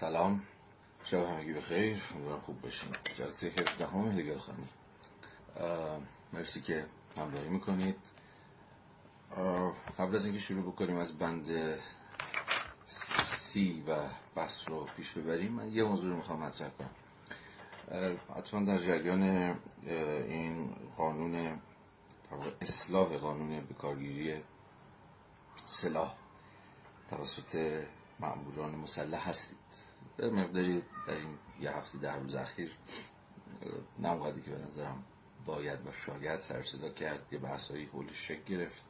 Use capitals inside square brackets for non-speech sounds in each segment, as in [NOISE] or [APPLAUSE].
سلام. شب همگی بخیر. امیدوارم خوب باشین. جلسه 17 همه هگل خانی مرسی که همراهی می‌کنید. قبل از اینکه شروع بکنیم از بند سی و بحث رو پیش ببریم من یه موضوع رو می‌خوام مطرح کنم. حتما در جریان این قانون اصلاح قانون بکارگیری سلاح توسط معموران مسلح هستید. به مقداری در این یه هفته در روز اخیر نمقدی که به نظرم باید و شاید سرصدا کرد یه بحث هایی حولش شکل گرفت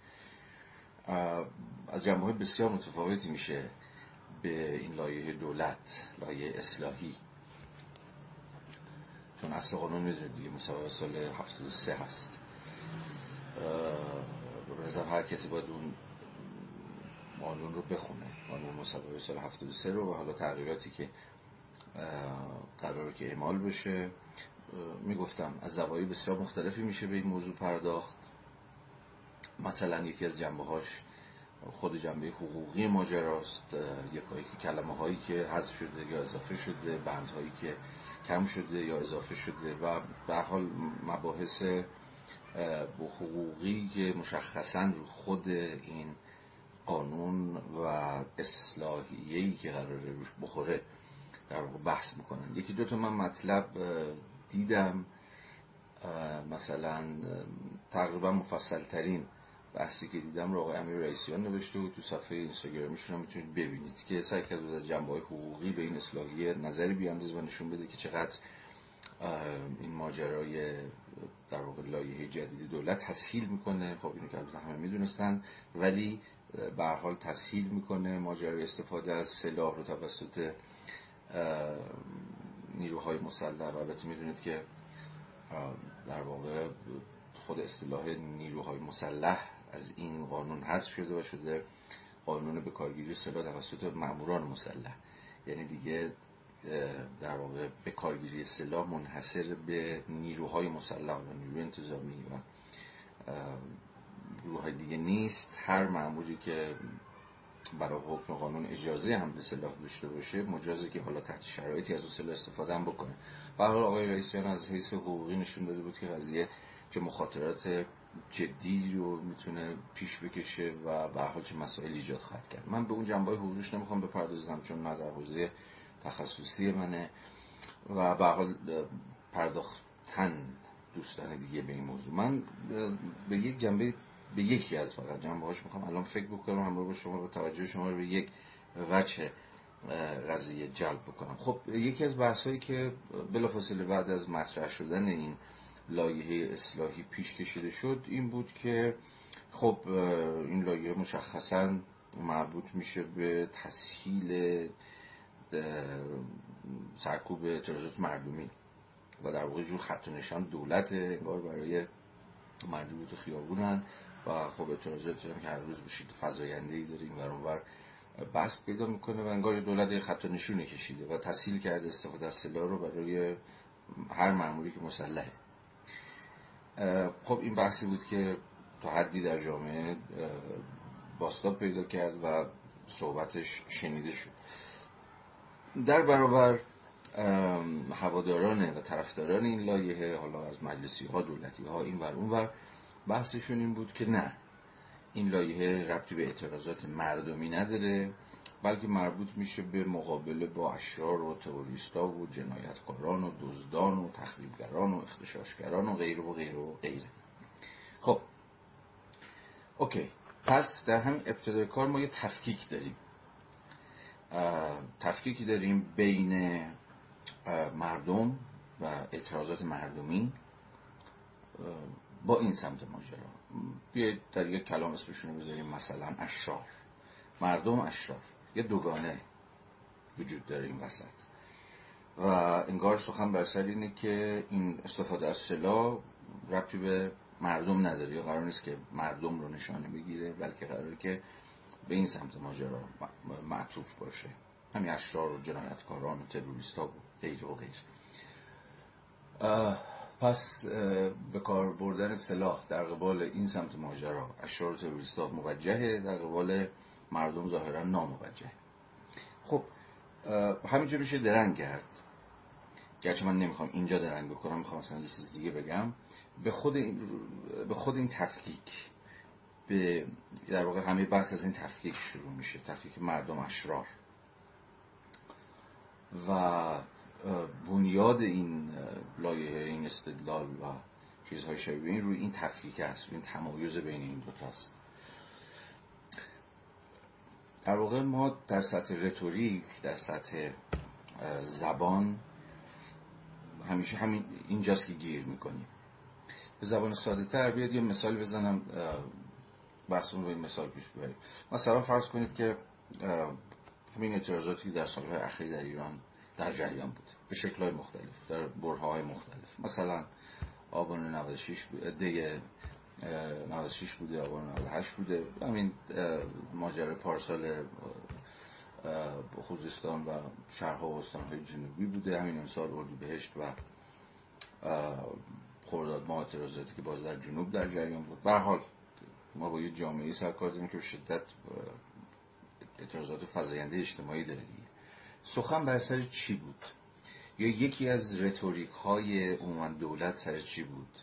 از جنبه بسیار متفاوتی میشه به این لایه دولت لایه اصلاحی. چون اصل قانون می‌دونید دیگه مسابقه سال 73 هست. به نظر هر کسی باید اون قانون رو بخونه. قانون مسابقه سال 73 رو و حالا تغییراتی که قراره که اعمال بشه. می‌گفتم از زوایی بسیار مختلفی میشه به این موضوع پرداخت. مثلا یکی از جنبه هاش خود جنبه حقوقی ماجراست. یکایی که کلمه هایی که حذف شده یا اضافه شده بند هایی که کم شده یا اضافه شده و به حال مباحث حقوقی که مشخصا رو خود این قانون و اصلاحیهی که قراره روش بخوره در واقع بحث می‌کنن یکی دوتا من مطلب دیدم مثلا تقریبا مفصل ترین بحثی که دیدم رو آقای امیر رئیسیان نوشته و تو صفحه اینستاگرامیشون هم می‌تونید ببینید که سعی کرد از جنبه های حقوقی به این اصلاحیه نظری بیانداز و نشون بده که چقدر این ماجرای در واقع لایحه جدید دولت تسهیل می‌کنه. خب اینو که همه می‌دونستن. ولی به حال تسهیل می‌کنه ماجرای استفاده از سلاح رو توسط نیروهای مسلح. و البته می‌دونید که در واقع خود اصطلاح نیروهای مسلح از این قانون حذف شده و شده قانون به کارگیری سلاح توسط ماموران مسلح. یعنی دیگه در واقع به کارگیری سلاح منحصر به نیروهای مسلح و نیروی انتظامی و گروه دیگه نیست. هر معمولی که برای حکم قانون اجازه هم به سلاح داشته باشه مجازه که حالا تحت شرایطی از اون سلاح استفاده هم بکنه. برای آقای رئیسیان از حیث حقوقی نشون داده بود که قضیه چه مخاطرات جدی رو می‌تونه پیش بکشه و به حال چه مسائل ایجاد خواهد کرد. من به اون جنبه حقوقیش نمی‌خوام بپردازم چون نه در حوزه تخصصی منه و به حال پرداختن دوستان دیگه به این موضوع. من به یک جنبه به یکی از فقط جنبه هاش می‌خوام الان فکر بکنم همراه با شما به توجه شما رو به یک وجه قضیه جلب بکنم. خب یکی از بحث هایی که بلافاصله بعد از مطرح شدن این لایحه اصلاحی پیش کشیده شد این بود که خب این لایحه مشخصا مربوط میشه به تسهیل سرکوب اعتراضات مردمی و در واقع جور خط نشان دولت انگار برای مردم تو خیابونن. و خب هم که هر روز بشید فضاینده ای داره این ور بست پیدا می‌کنه و انگار دولت خط و نشونه کشیده و تسهیل کرده استفاده از سلاح رو برای هر معمولی که مسلحه. خب این بحثی بود که تا حدی در جامعه باستاب پیدا کرد و صحبتش شنیده شد. در برابر هواداران و طرفداران این لایحه حالا از مجلسی ها دولتی ها این ور اون ور بحثشون این بود که نه این لایحه ربطی به اعتراضات مردمی نداره بلکه مربوط میشه به مقابله با اشرار و تروریستا و جنایتکاران و دزدان و تخریبگران و اختشاشگران و غیره و غیره و غیره. خب اوکی. پس در همین ابتدای کار ما یه تفکیک داریم. تفکیکی داریم بین مردم و اعتراضات مردمی. با این سمت ماجرا. بیاید در یک کلام اسمشون بذاریم مثلا اشرار مردم اشرار یه دوگانه وجود داره این وسط. و انگار سخن بر سر اینه که این استفاده از سلاح ربطی به مردم نداره. یا قرار نیست که مردم رو نشانه بگیره بلکه قراره که به این سمت ماجرا معطوف باشه. همین اشرار و جنایتکاران و تروریست ها و غیر و غیر پس به کار بردن سلاح در قبال این سمت ماجرا اشرار و تروریست ها موجهه در قبال مردم ظاهرا ناموجه خب همینجا میشه درنگ کرد. گرچه من نمی‌خوام اینجا درنگ بکنم می‌خوام یه چیز دیگه بگم. به خود این, به خود این تفکیک به در واقع همه بحث از این تفکیک شروع میشه تفکیک مردم اشرار. و بنیاد این لایه این استدلال و چیزهای شبیه این روی این تفکیک است. این تمایز بین این دوتاست در واقع ما در سطح رتوریک در سطح زبان همیشه همین اینجاست که گیر می‌کنیم. به زبان ساده تر بیاد یه مثال بزنم بحثمون رو مثال پیش ببریم. مثلا فرض کنید که همین اعتراضاتی که در سالهای اخیر در ایران در جریان بود. به شکلهای مختلف در برهای مختلف. مثلا آبان 96 دی 96 بوده آبان 98 بوده. همین ماجرا پارسال خوزستان و شهرها و استانهای جنوبی بوده. همین امسال اردی بهشت و خورداد ما اعتراضاتی که باز در جنوب در جریان بود. به حال ما با یه جامعه سرکار داریم که به شدت اعتراضات فضاینده اجتماعی داره دیگه سخن بر سر چی بود؟ یا یکی از رتوریک های دولت سر چی بود؟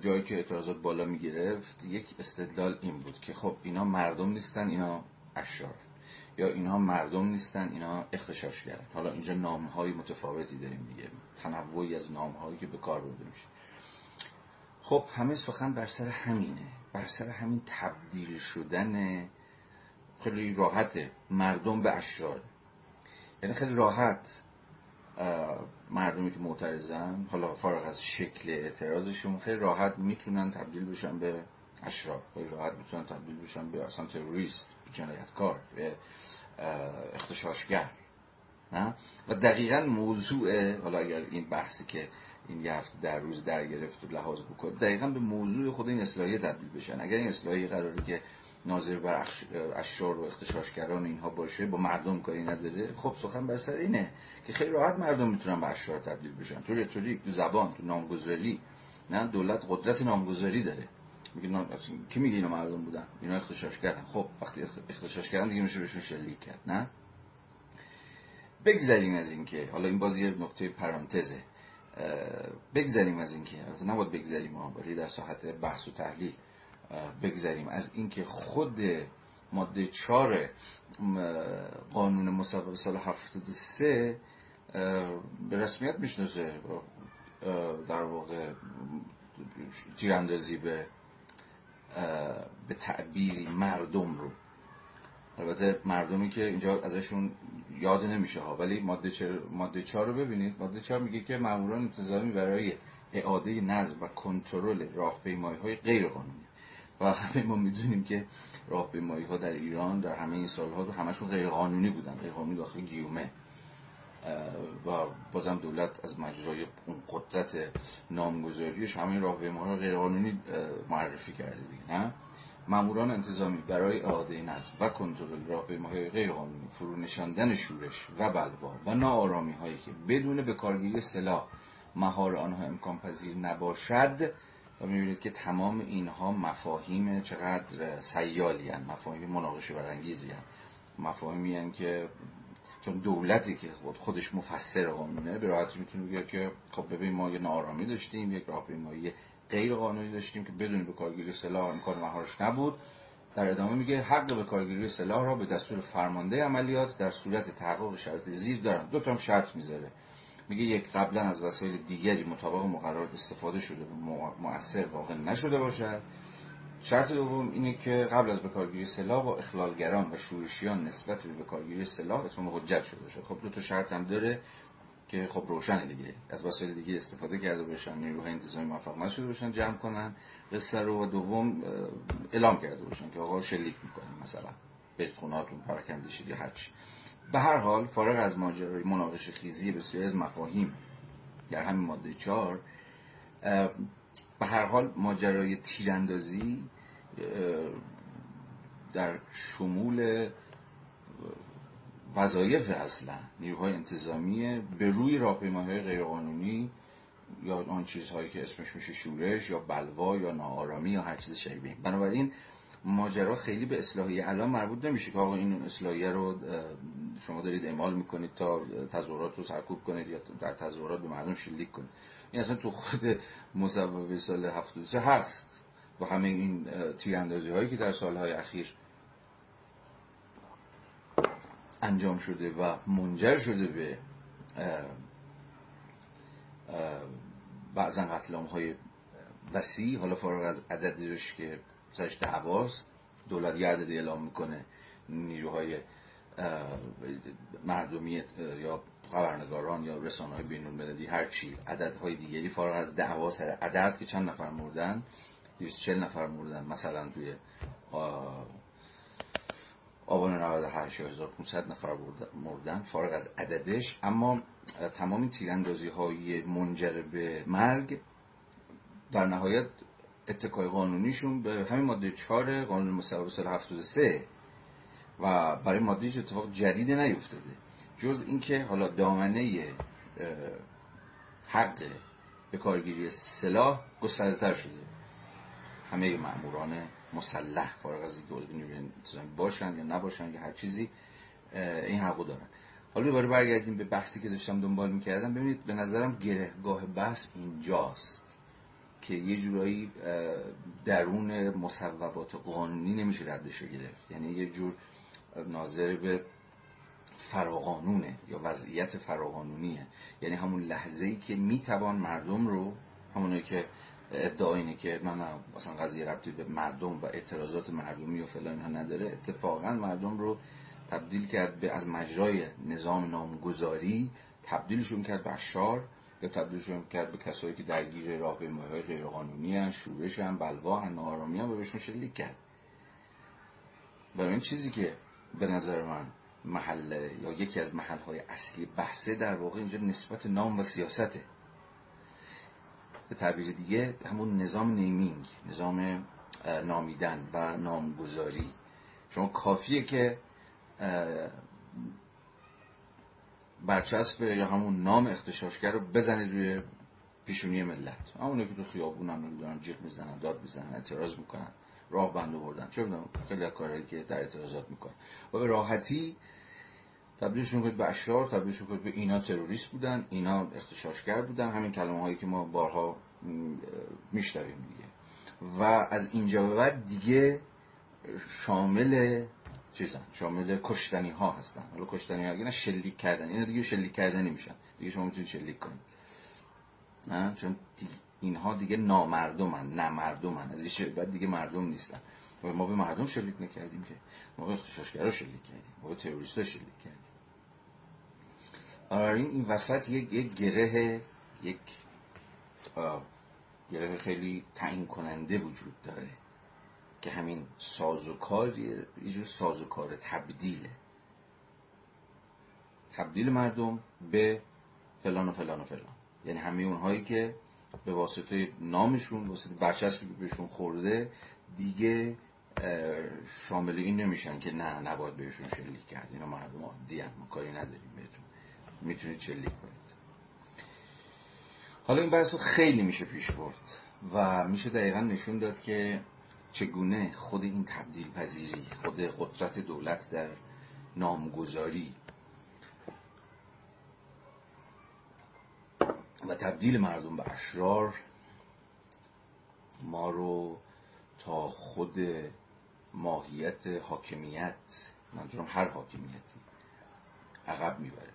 جایی که اعتراضات بالا می گرفت یک استدلال این بود که خب اینا مردم نیستن اینا اشرار. یا اینها مردم نیستن اینا اختشاش کردن حالا اینجا نام های متفاوتی داریم دیگه. تنوعی از نام هایی که به کار برده میشه. خب همه سخن بر سر همینه. بر سر همین تبدیل شدن خیلی راحته. مردم به اشرار. یعنی خیلی راحت مردمی که معترضن حالا فارغ از شکل اعتراضشون خیلی راحت می‌تونن تبدیل بشن به اشرار. خیلی راحت می‌تونن تبدیل بشن به اصلا تروریست جنایتکار به اختشاشگر. نه؟ و دقیقا موضوع حالا اگر این بحثی که این یه هفته در روز در گرفت و لحاظ بکنه دقیقا به موضوع خود این اصلاحیه تبدیل بشن. اگر این اصلاحیه قراره که ناظر بر اشرار و اختشاشگران اینها باشه با مردم کاری نداره. خب سخن بر سر اینه که خیلی راحت مردم می‌تونن به اشرار تبدیل بشن. تو رتوریک تو زبان تو نامگذاری. نه دولت قدرت نامگذاری داره. میگه کی میگه اینا مردم بودن؟ اینا اختشاش کردن خب وقتی اختشاش کردن دیگه میشه بهشون شلیک کرد نه؟ بگذریم از این که حالا این بازی یه نکته پرانتزه. بگذریم از این که نباید بگذریم ولی در ساحت بحث و تحلیل. بگذریم. از اینکه خود ماده چهار قانون مسابقه سال 73 به رسمیت می‌شناسه در واقع تیراندازی به به تعبیری مردم رو. البته مردمی که اینجا ازشون یاد نمیشه ها ولی ماده چهار ماده چهار رو ببینید. ماده چهار میگه که ماموران انتظامی برای اعاده نظم و کنترل راهپیمایی های غیر قانونی و همه ما می‌دونیم که راهپیمایی ها در ایران در همه این سالها همشون غیر قانونی بودن. غیر قانونی داخل گیومه. و بازم دولت از مجرای اون قدرت نامگذاریش همین راهپیماها رو غیر قانونی معرفی کرده دیگه نه؟ ماموران انتظامی برای اعاده نظم و کنترل راهپیماهای غیر قانونی فرو نشاندن شورش و بلوا و ناآرامی هایی که بدون به کارگیری سلاح مهار آنها امکان پذیر نباشد و می‌بینید که تمام اینها مفاهیم چقدر سیالی هن. مفاهیم مناقشه برانگیزی هن. مفاهیمی که چون دولتی که خود خودش مفسر قانونه به راحتی می‌تونه بگه که خب ببین ما یه نارامی داشتیم یک راهپیمایی غیر قانونی داشتیم که بدون به کارگیری سلاح امکان مهارش نبود در ادامه میگه حق به کارگیری سلاح را به دستور فرمانده عملیات در صورت تحقق شرط زیر دارن دو تا شرط می‌ذاره میگه یک قبلا از وسایل دیگری مطابق مقررات استفاده شده و مؤثر واقع نشده باشد. شرط دوم اینه که قبل از بکارگیری سلاح با اخلالگران و شورشیان نسبت به بکارگیری سلاح اتمام حجت شده باشه. خب دو تا شرط هم داره که خب روشن دیگه. از وسایل دیگه استفاده کرده باشن نیروهای انتظامی موفق نشده باشن جمع کنن. قصه رو و دوم اعلام کرده باشن که آقا شلیک می‌کنیم مثلا. به خونهاتون پراکنده شد یا هرچی. به هر حال فارغ از ماجرای مناقشه خیزی بسیاری از مفاهیم در همین ماده چهار به هر حال ماجرای تیراندازی در شمول وظایف اصلا نیروهای انتظامی به روی راهپیماهای غیرقانونی یا آن چیزهایی که اسمش میشه شورش یا بلوا یا ناآرامی یا هر چیز شبیه بنابراین ماجرا خیلی به اصلاحی الان مربوط نمیشه که آقا این اصلاحیه رو شما دارید اعمال می‌کنید تا تظاهرات رو سرکوب کنید یا در تظاهرات به مردم شلیک کنید. این اصلا تو خود مصوبه سال 73 هست با همه این تیراندازی هایی که در سالهای اخیر انجام شده و منجر شده به بعضا قتل های وسیع حالا فارغ از عددش که سرش دعواست دولت عددی اعلام می‌کنه نیروهای مردمی یا خبرنگاران یا رسانه های بین المللی هر چی عددهای دیگری فارغ از دعوا سر عدد که چند نفر مردن 240 نفر مردن مثلا توی آبان 98 1500 نفر مردن فارغ از عددش. اما تمام این تیراندازی های منجر به مرگ در نهایت اتکای قانونیشون به همین ماده 4 قانون مصوبه سال 73 و برای ماده اتفاق جدید نیفتاده. جز اینکه حالا دامنه حق به کارگیری سلاح گسترده شده. همه ماموران مسلح فارغ از اینکه باشن یا نباشن یا هر چیزی این حقو دارن. حالا دوباره برگردیم به بحثی که داشتم دنبال می‌کردم. ببینید به نظرم گرهگاه بحث اینجاست. که یه جورایی درون مصوبات قانونی نمیشه ردش گرفت. یعنی یه جور ناظر به فراقانونه یا وضعیت فراقانونیه. یعنی همون لحظه ای که می‌توان مردم رو همونایی که ادعا اینه که من مثلا قضیه ربطی به مردم و اعتراضات مردمی و فلان ها نداره اتفاقا مردم رو تبدیل کرد به از مجرای نظام نامگذاری تبدیلشون کرد به اشار یا تبدیلشون کرد به کسایی که درگیر راهپیمایی های غیرقانونی هن شورش هن بلوا هن نارامی هن و بهشون شلیک کرد. برای این چیزی که به نظر من محل یا یکی از محل های اصلی بحثه در واقع اینجا نسبت نام و سیاسته. به تعبیر دیگه همون نظام نیمینگ نظام نامیدن و نامگذاری. شما کافیه که برچسب یا همون نام اختشاشگر رو بزنید روی پیشونی ملت. همونه که تو خیابون هم دارن جیغ می‌زنن داد می‌زنن اعتراض می‌کنن راه بند بردن چه بدونم خیلی کارهایی که در اعتراضات می‌کنن. و به راحتی تبدیلشون کنید به اشرار تبدیلشون کنید به اینا تروریست بودن اینا اختشاشگر بودن. همین کلمه هایی که ما بارها میشنویم دیگه. و از اینجا به بعد دیگه شامل چیزن. شامل کشتنی ها هستن. حالا کشتنی ها نه شلیک کردن. اینا دیگه شلیک کردنی میشن. دیگه شما می‌تونید شلیک کنید نه چون اینها دیگه نامردمن نه مردمن از این بعد دیگه مردم نیستن. ما به مردم شلیک نکردیم که. ما به اختشاشگرا شلیک کردیم. ما به تروریستا شلیک کردیم. آره این وسط یک یک گره یک گره خیلی تعیین کننده وجود داره. که همین سازوکار یه جور سازوکار تبدیله. تبدیل مردم به فلان و فلان و فلان. یعنی همه اونهایی که به واسطه نامشون واسطه برچسبی که بهشون خورده دیگه شامل این نمیشن که نه نباید بهشون شلیک کرد. اینا مردم عادی هم کاری نداریم بهتون. می‌تونید شلیک کنید. حالا این بحث خیلی میشه پیش برد و میشه دقیقا نشون داد که چگونه خود این تبدیل پذیری خود قدرت دولت در نامگذاری و تبدیل مردم به اشرار ما رو تا خود ماهیت حاکمیت منظورم هر حاکمیتی عقب می‌بره.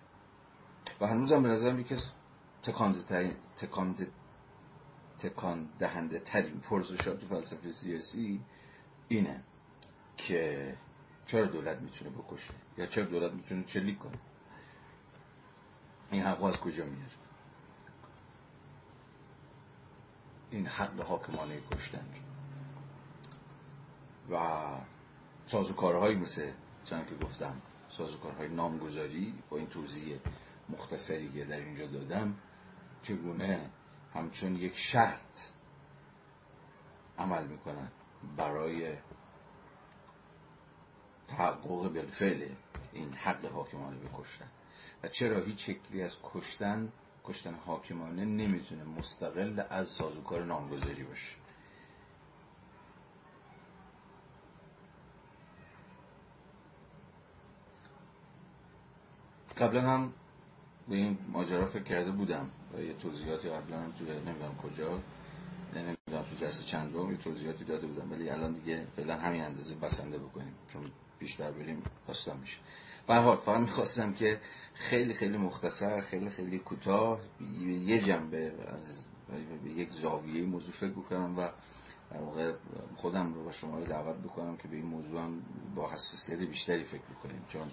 و هنوزم به نظرم یکی از تکان دهنده ترین پرسشات تو فلسفه سیاسی اینه که چرا دولت می‌تونه بکشه یا چرا دولت می‌تونه چلیک کنه؟ این حق از کجا میاره این حق حاکمانه کشتن. و سازوکارهایی مثل چند که گفتم سازوکارهای نامگذاری با این توضیح مختصری که در اینجا دادم چگونه همچون یک شرط عمل می‌کنن برای تحقق بالفعل این حق حاکمانه به کشتن. و چرا هیچ شکلی از کشتن کشتن حاکمانه نمی‌تونه مستقل از سازوکار نامگذاری باشه. قبلا هم به این ماجرا فکر کرده بودم. و یه توضیحاتی قبلا هم توی نمی‌دونم کجا نمی‌دونم تو جلسه چند یه توضیحاتی داده بودم ولی الان دیگه فعلا همین اندازه بسنده بکنیم چون بیشتر بریم داستان میشه. به حال فقط می‌خواستم که خیلی خیلی مختصر خیلی خیلی کوتاه یه جنبه از یک زاویه موضوع فکر بکنم و در واقع خودم رو و شما رو دعوت بکنم که به این موضوع هم با حساسیت بیشتری فکر بکنیم. چون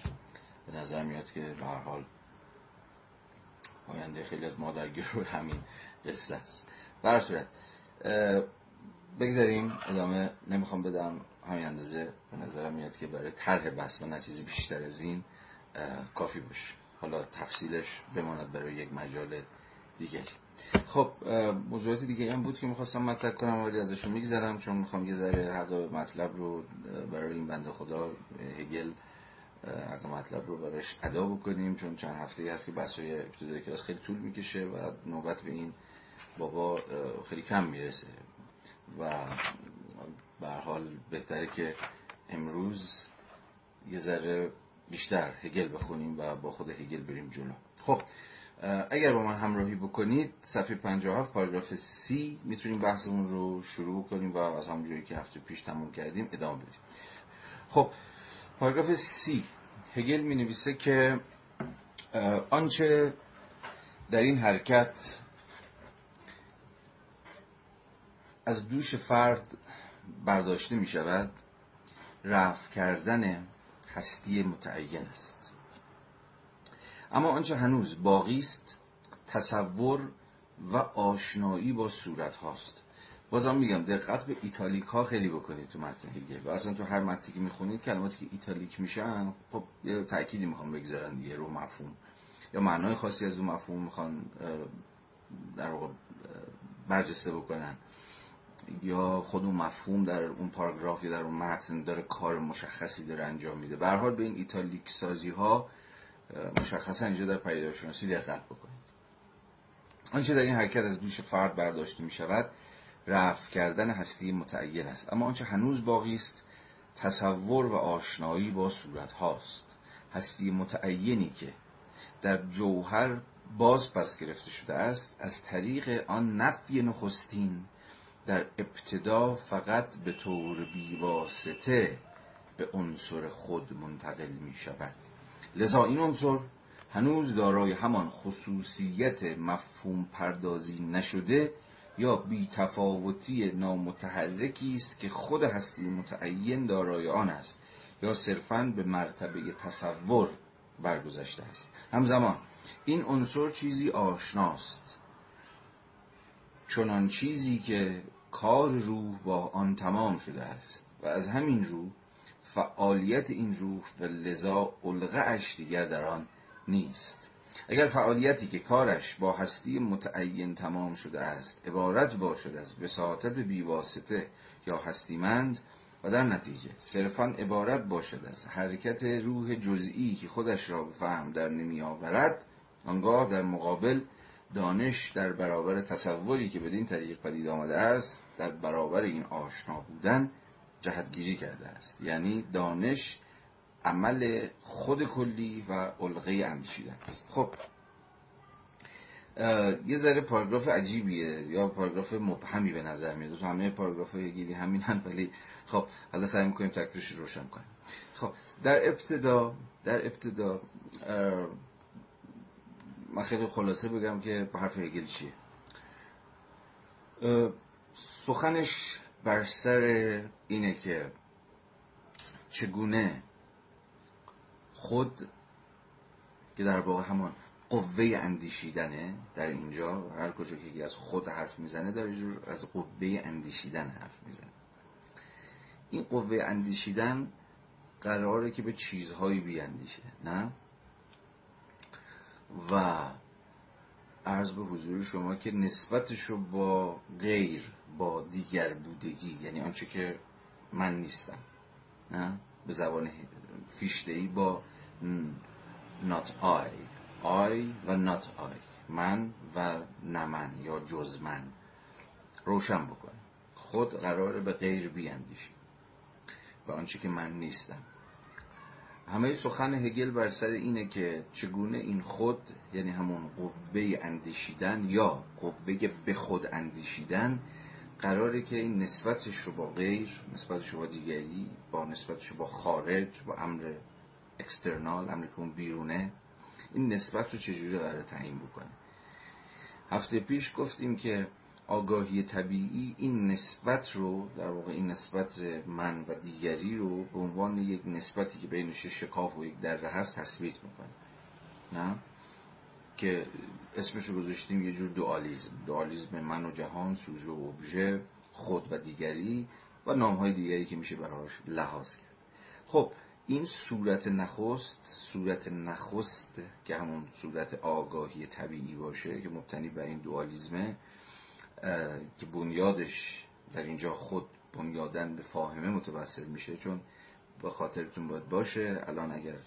به نظر میاد که به هر حال آینده خیلی از ما رو همین قصه است. بر صورت بگذاریم ادامه نمی‌خوام بدم همین اندازه به نظرم میاد که برای طرح بحث و نه چیزی بیشتر از این کافی باشه. حالا تفصیلش بماند برای یک مجال دیگری خب موضوعات دیگه هم بود که می‌خواستم مطرح کنم ولی ازشون میگذرم چون می‌خوام یه ذره حق مطلب رو برای این بنده خدا هگل حق مطلب رو براش ادا بکنیم چون چند هفته هست که بحث های ابتدایی کلاس خیلی طول می‌کشه و نوبت به این بابا خیلی کم می‌رسه. و به حال بهتره که امروز یه ذره بیشتر هگل بخونیم و با خود هگل بریم جلو. خب اگر با من همراهی بکنید صفحه 57 پاراگراف C می‌تونیم بحثمون رو شروع کنیم و از همون جایی که هفته پیش تموم کردیم ادامه بدیم. خب پاراگراف C هگل می نویسه که آنچه در این حرکت از دوش فرد برداشته می شود رفع کردن هستی متعین است. اما آنچه هنوز باقی است تصور و آشنایی با صورت هاست بازم میگم دقت به ایتالیک ها خیلی بکنید تو متن هگل و اصلا تو هر متنی که می‌خونید کلماتی که ایتالیک میشن خب یه تأکیدی می‌خوام بگذارن دیگه رو مفهوم. یا معنای خاصی از اون مفهوم می‌خوان در واقع برجسته بکنن. یا خود اون مفهوم در اون پاراگراف یا در اون متن داره کار مشخصی داره انجام میده. به حال به این ایتالیک سازی ها مشخصا اینجا در پیداشناسی دقت بکنید. آنچه در این حرکت از دوش فرد برداشته می شود رفع کردن هستی متعین است. اما آنچه هنوز باقی است تصور و آشنایی با صورت هاست. هستی متعینی که در جوهر باز پس گرفته شده است از طریق آن نفی نخستین در ابتدا فقط به طور بیواسطه به عنصر خود منتقل می شود. لذا این عنصر هنوز دارای همان خصوصیت مفهوم پردازی نشده یا بیتفاوتی نامتحرکی است که خود هستی متعین دارای آن است یا صرفا به مرتبه تصور برگذشته است. همزمان این عنصر چیزی آشناست. چنان چیزی که کار روح با آن تمام شده است و از همین رو فعالیت این روح و لذا علقه اش دیگر در آن نیست. اگر فعالیتی که کارش با هستی متعین تمام شده است عبارت باشد از وساطت بیواسطه یا هستیمند و در نتیجه صرفا عبارت باشد از حرکت روح جزئی که خودش را به فهم در نمی آورد آنگاه در مقابل دانش در برابر تصوری که بدین طریق پدید آمده است در برابر این آشنا بودن جهتگیری کرده است. یعنی دانش عمل خود کلی و علقه اندیشیدن است. خب یه ذره پاراگراف عجیبیه یا پاراگراف مبهمی به نظر میاد. تو همه پاراگراف گیری همین هن ولی خب حالا سعی می‌کنیم تکلیفش روشن کنیم. خب در ابتدا در ابتدا من خیلی خلاصه بگم که حرف هگل چیه. سخنش بر سر اینه که چگونه خود که در واقع همان قوه اندیشیدنه در اینجا هر کجا که از خود حرف می‌زنه در جور از قوه اندیشیدن حرف می‌زنه. این قوه اندیشیدن قراره که به چیزهایی بیاندیشه نه؟ و عرض به حضور شما که نسبتش رو با غیر با دیگر بودگی یعنی آنچه که من نیستم نه؟ به زبان فیشتهی با not I. I و not I. من و نمن یا جز من روشن بکنه خود قراره به غیر بیاندیشی و آنچه که من نیستم همه سخن هگل بر سر اینه که چگونه این خود یعنی همون قوه اندیشیدن یا قوه به خود اندیشیدن قراره که این نسبتش رو با غیر نسبتش رو با دیگری با نسبتش رو با خارج با امر اکسترنال امر که اون بیرونه این نسبت رو چجوری قرار تعیین بکنه؟ هفته پیش گفتیم که آگاهی طبیعی این نسبت رو در واقع این نسبت من و دیگری رو به عنوان یک نسبتی که بینش شکاف و یک دره هست تصویر می‌کنه نه؟ که اسمش رو گذاشتیم یه جور دوالیزم. دوالیزم من و جهان سوژه و ابژه خود و دیگری و نامهای دیگری که میشه براش لحاظ کرد. خب این صورت نخست صورت نخست که همون صورت آگاهی طبیعی باشه که مبتنی بر این دوالیزمه که بنیادش در اینجا خود بنیادن به فاهمه متوسل میشه چون به خاطرتون باید باشه الان اگر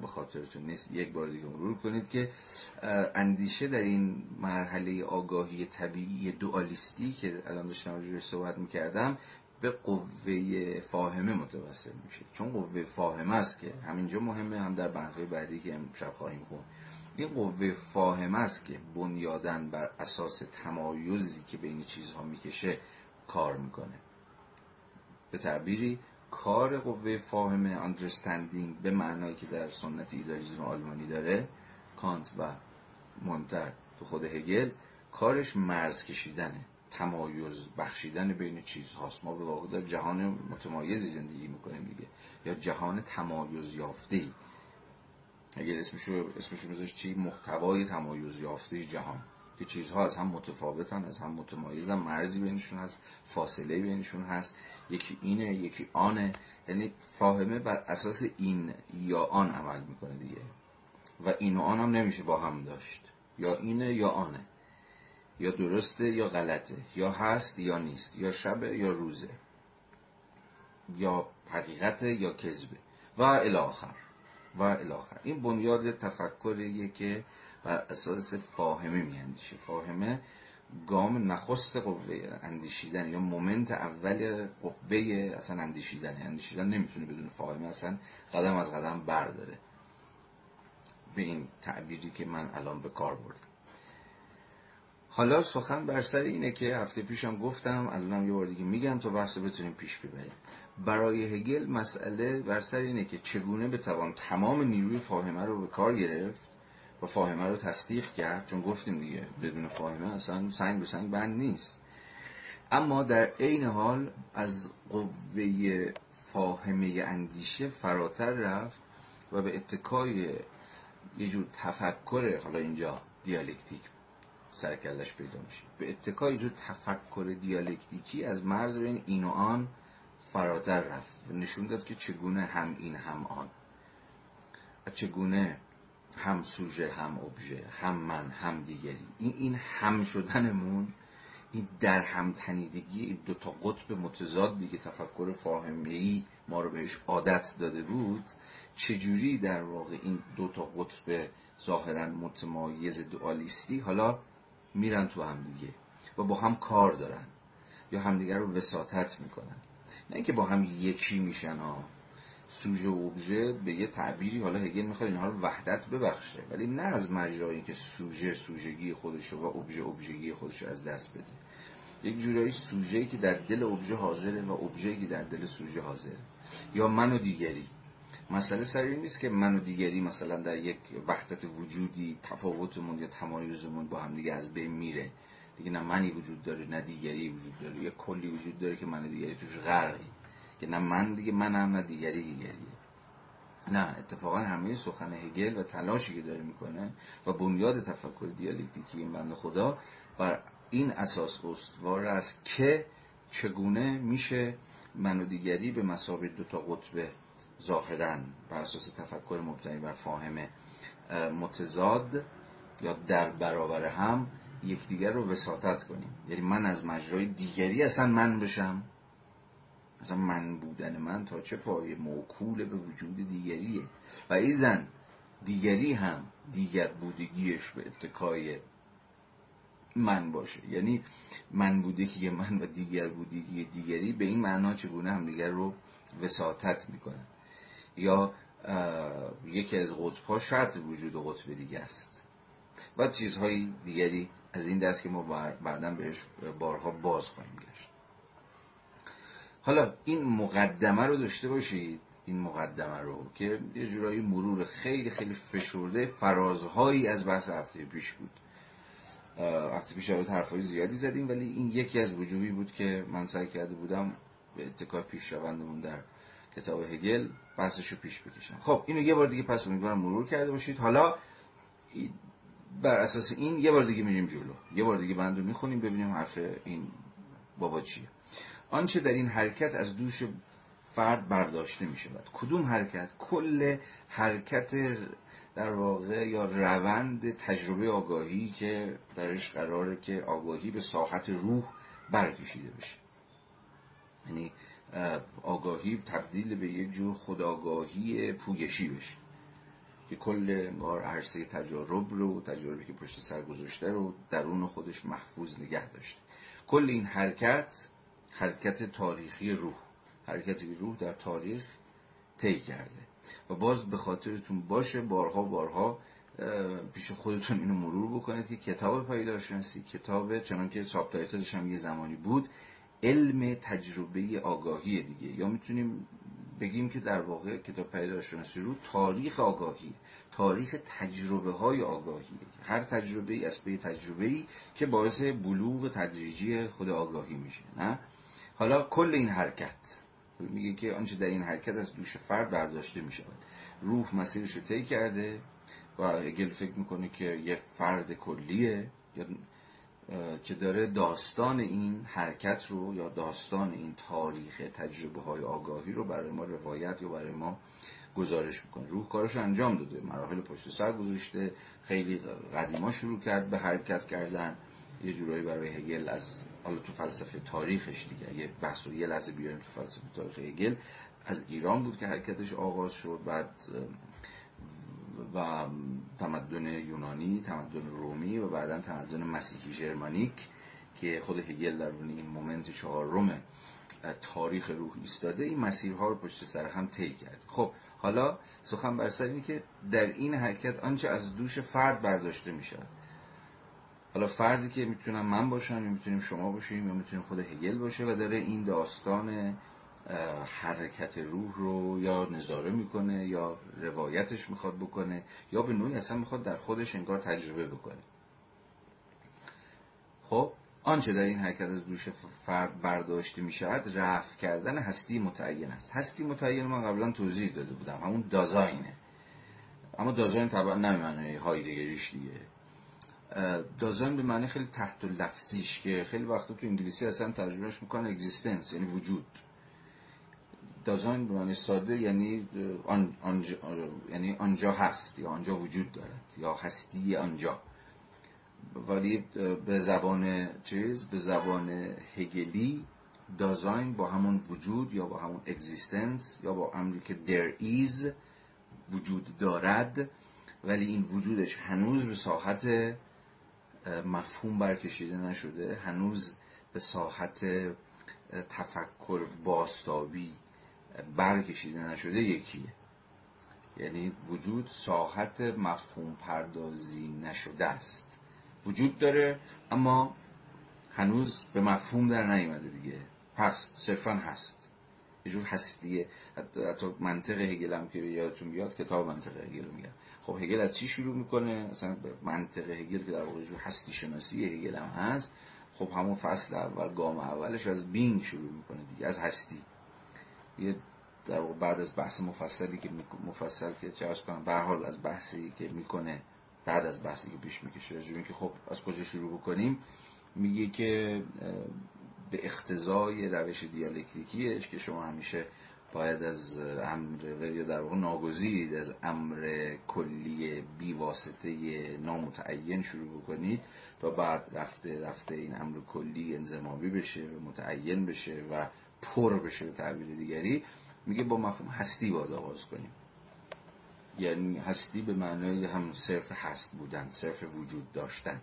به خاطرتون نیست یک بار دیگه مرور کنید که اندیشه در این مرحله آگاهی طبیعی دوالیستی که الان داشتم روی صحبت می‌کردم به قوه فاهمه متوسل میشه. چون قوه فاهمه است که همینجا مهمه هم در بحث‌های بعدی که امشب خواهیم خون. این قوه فاهمه است که بنیادن بر اساس تمایزی که بین چیزها می‌کشه کار می‌کنه. به تعبیری کار قوه فاهمه understanding به معنایی که در سنت ایدالیزم آلمانی داره کانت و مهمتر تو خود هگل کارش مرز کشیدنه. تمایز بخشیدن بین چیزهاست. ما به واقع در جهان متمایزی زندگی می‌کنیم دیگه. یا جهان تمایز یافته اگر اسمشو اسمشو بذارش چی؟ محتوای تمایز یافته جهان. که چیزها از هم متفاوتن از هم متمایزن. مرزی بینشون هست فاصله بینشون هست. یکی اینه یکی آنه. یعنی فاهمه بر اساس این یا آن عمل می‌کنه دیگه. و این و آن هم نمیشه با هم داشت. یا اینه یا آنه. یا درسته یا غلطه یا هست یا نیست یا شبه یا روزه یا حقیقته یا کذبه و الاخر و الاخر این بنیاد تفکریه که بر اساس فاهمه میاندیشه. فاهمه گام نخست قوه اندیشیدن یا مومنت اول قوه اصلا اندیشیدن اندیشیدن نمی‌تونه بدون فاهمه اصلا قدم از قدم برداره. به این تعبیری که من الان به کار بردم. حالا سخن بر سر اینه که هفته پیشم گفتم الانم یه بار دیگه میگم تا بحث بتونیم پیش ببریم. برای هگل مسئله بر سر اینه که چگونه بتوان تمام نیروی فاهمه رو به کار گرفت و فاهمه رو تصدیق کرد؟ چون گفتیم دیگه بدون فاهمه اصلا سنگ به سنگ بند نیست. اما در عین حال از قوه فاهمه اندیشه فراتر رفت و به اتکای یه جور تفکر حالا اینجا دیالکتیک سرکلش پیدا میشه. به اتکای جور تفکر دیالکتیکی از مرز بین این و آن فراتر رفت و نشون داد که چگونه هم این هم آن. و چگونه هم سوژه هم ابژه هم من هم دیگری. این این هم شدنمون این در هم تنیدگی این دو تا قطب متضادی که تفکر فاهمه ما رو بهش عادت داده بود چجوری در واقع این دو تا قطب ظاهرا متمایز دوالیستی حالا میرن تو هم دیگه و با هم کار دارن یا همدیگر رو وساطت می‌کنن. نه اینکه با هم یکی میشن ها سوژه و اوبژه به یه تعبیری حالا هگل می‌خواد اینها رو وحدت ببخشه ولی نه از مجرایی که سوژه سوژگی خودش و اوبژه اوبژگی خودش از دست بده. یک جورایی سوژه که در دل اوبژه حاضره و اوبژه که در دل سوژه حاضره. یا من و دیگری. مسئله سر نیست که من و دیگری مثلا در یک وحدت وجودی تفاوتمون یا تمایزمون با هم دیگه از بین میره. دیگه نه منی وجود داره نه دیگری وجود داره. یا کلی وجود داره که من و دیگری توش غرقی که نه من دیگه منم نه دیگری دیگریه. نه اتفاقا همه سخن هگل و تلاشی که داره می‌کنه و بنیاد تفکر دیالکتیکی این بند خدا بر این اساس استوار است که چگونه میشه من و دیگری به مسابقه دو تا قطب ظاهرا بر اساس تفکر مبتنی بر فاهمه متضاد یا در برابر هم یکدیگر رو وساطت کنیم. یعنی من از مجرای دیگری اصلا من بشم؟ اصلا من بودن من تا چه پای موکول به وجود دیگریه. و ایزن دیگری هم دیگر بودگیش به اتکای من باشه. یعنی من بودگی من و دیگر بودگی دیگری به این معنا چگونه هم دیگر رو وساطت می‌کنن؟ یا یکی از قطبها شرط وجود قطب دیگه است. و چیزهای دیگری از این دست که ما بعدا بهش بارها باز خواهیم گشت. حالا این مقدمه رو داشته باشید این مقدمه رو که یه جورایی مرور خیلی خیلی فشرده فرازهایی از بحث هفته پیش بود. هفته پیش حرف حرفای زیادی زدیم ولی این یکی از وجوهی بود که من سعی کرده بودم به اتکای پیش روندمون در کتاب هگل بحثش رو پیش بکشم. خب اینو یه بار دیگه پس امیدوارم مرور کرده باشید. حالا بر اساس این یه بار دیگه میریم جلو. یه بار دیگه بند رو می‌خونیم ببینیم حرف این بابا چیه. آنچه در این حرکت از دوش فرد برداشته می شود کدوم حرکت؟ کل حرکت در واقع یا روند تجربه آگاهی که درش قراره که آگاهی به ساحت روح برکشیده بشه. یعنی آگاهی تبدیل به یک جور خداگاهی پویشی بشه. که کل انگار عرصه تجارب رو تجاربی که پشت سر گذاشته رو درون خودش محفوظ نگه داشته. کل این حرکت حرکت تاریخی روح حرکتی روح در تاریخ طی کرده. و باز به خاطرتون باشه بارها بارها پیش خودتون اینو مرور بکنید که کتاب پیداشناسی کتاب چنان که هم یه زمانی بود علم تجربه آگاهی دیگه. یا می‌تونیم بگیم که در واقع کتاب پیداشناسی رو تاریخ آگاهی تاریخ تجربه های آگاهی. هر تجربه ای از پی تجربه ای که باعث بلوغ تدریجی خود آگاهی میشه نه؟ حالا کل این حرکت میگه که آنچه در این حرکت از دوش فرد برداشته می شود روح مسیرش رو طی کرده و اگل فکر می‌کنه که یه فرد کلیه یا که داره داستان این حرکت رو یا داستان این تاریخ تجربه های آگاهی رو برای ما روایت یا برای ما گزارش می‌کنه. روح کارش انجام داده. مراحل پشت سر گذاشته. خیلی قدیما شروع کرد به حرکت کردن. یه جورایی برای هگل از حالا تو فلسفه تاریخش دیگه. یه بحث رو یه لحظه بیاریم تو فلسفه تاریخ هگل از ایران بود که حرکتش آغاز شد. بعد و تمدن یونانی تمدن رومی و بعدا تمدن مسیحی ژرمانیک که خود هگل در این مومنت چهارم تاریخ روح ایستاده این مسیرها رو پشت سر هم طی کرد. خب حالا سخن بر سر که در این حرکت آنچه از دوش فرد برداشته می حالا فردی که می‌تونم من باشم یا می‌تونیم شما باشیم یا می‌تونیم خود هگل باشه و داره این داستان حرکت روح رو یا نظاره می‌کنه یا روایتش می‌خواد بکنه یا به نوعی اصلا می‌خواد در خودش انگار تجربه بکنه. خب آنچه در این حرکت از دوش فرد برداشته می شود رفع کردن هستی متعین است. هستی متعین من قبلا توضیح داده بودم. همون دازاینه. اما دازاین طبعا نمیمانه هایدگریش دیگه دازاین به معنی خیلی تحت و لفظیش که خیلی وقتا تو انگلیسی اصلا ترجمهش می‌کنه اگزیستنس یعنی وجود. به معنی ساده یعنی آنجا, یعنی آنجا هست یا آنجا وجود دارد یا هستی آنجا. ولی به زبان چیز به زبان هگلی دازاین با همون وجود یا با همون اگزیستنس یا با امری که there is وجود دارد ولی این وجودش هنوز به ساحت مفهوم برکشیده نشده هنوز به ساحت تفکر باستابی برکشیده نشده یکیه. یعنی وجود ساحت مفهوم پردازی نشده است. وجود داره اما هنوز به مفهوم در نیومده دیگه. پس صرفا هست. یه جور هستیه حتی منطق هگل هم که یادتون بیاد کتاب منطق هگل میگه خب هگل از چی شروع می‌کنه؟ مثلا منطق هگل که در واقع جور هستی شناسی هگل هم هست. خب همون فصل اول گام اولش از بینگ شروع می‌کنه دیگه از هستی. یه در بعد از بحث مفصلی که مفصل که چه کنم به حال از بحثی که می‌کنه بعد از بحثی که پیش می‌کشه که خب از کجا شروع بکنیم میگه که به اختزای روش دیالکتیکیش که شما همیشه باید از امر یا در واقع ناگزید از امر کلی بیواسطه نامتعین شروع بکنید تا بعد رفته رفته این امر کلی انزمامی بشه و متعین بشه و پر بشه به تعبیر دیگری میگه با مفهوم هستی باید آغاز کنیم. یعنی هستی به معنای هم صرف هست بودن صرف وجود داشتن.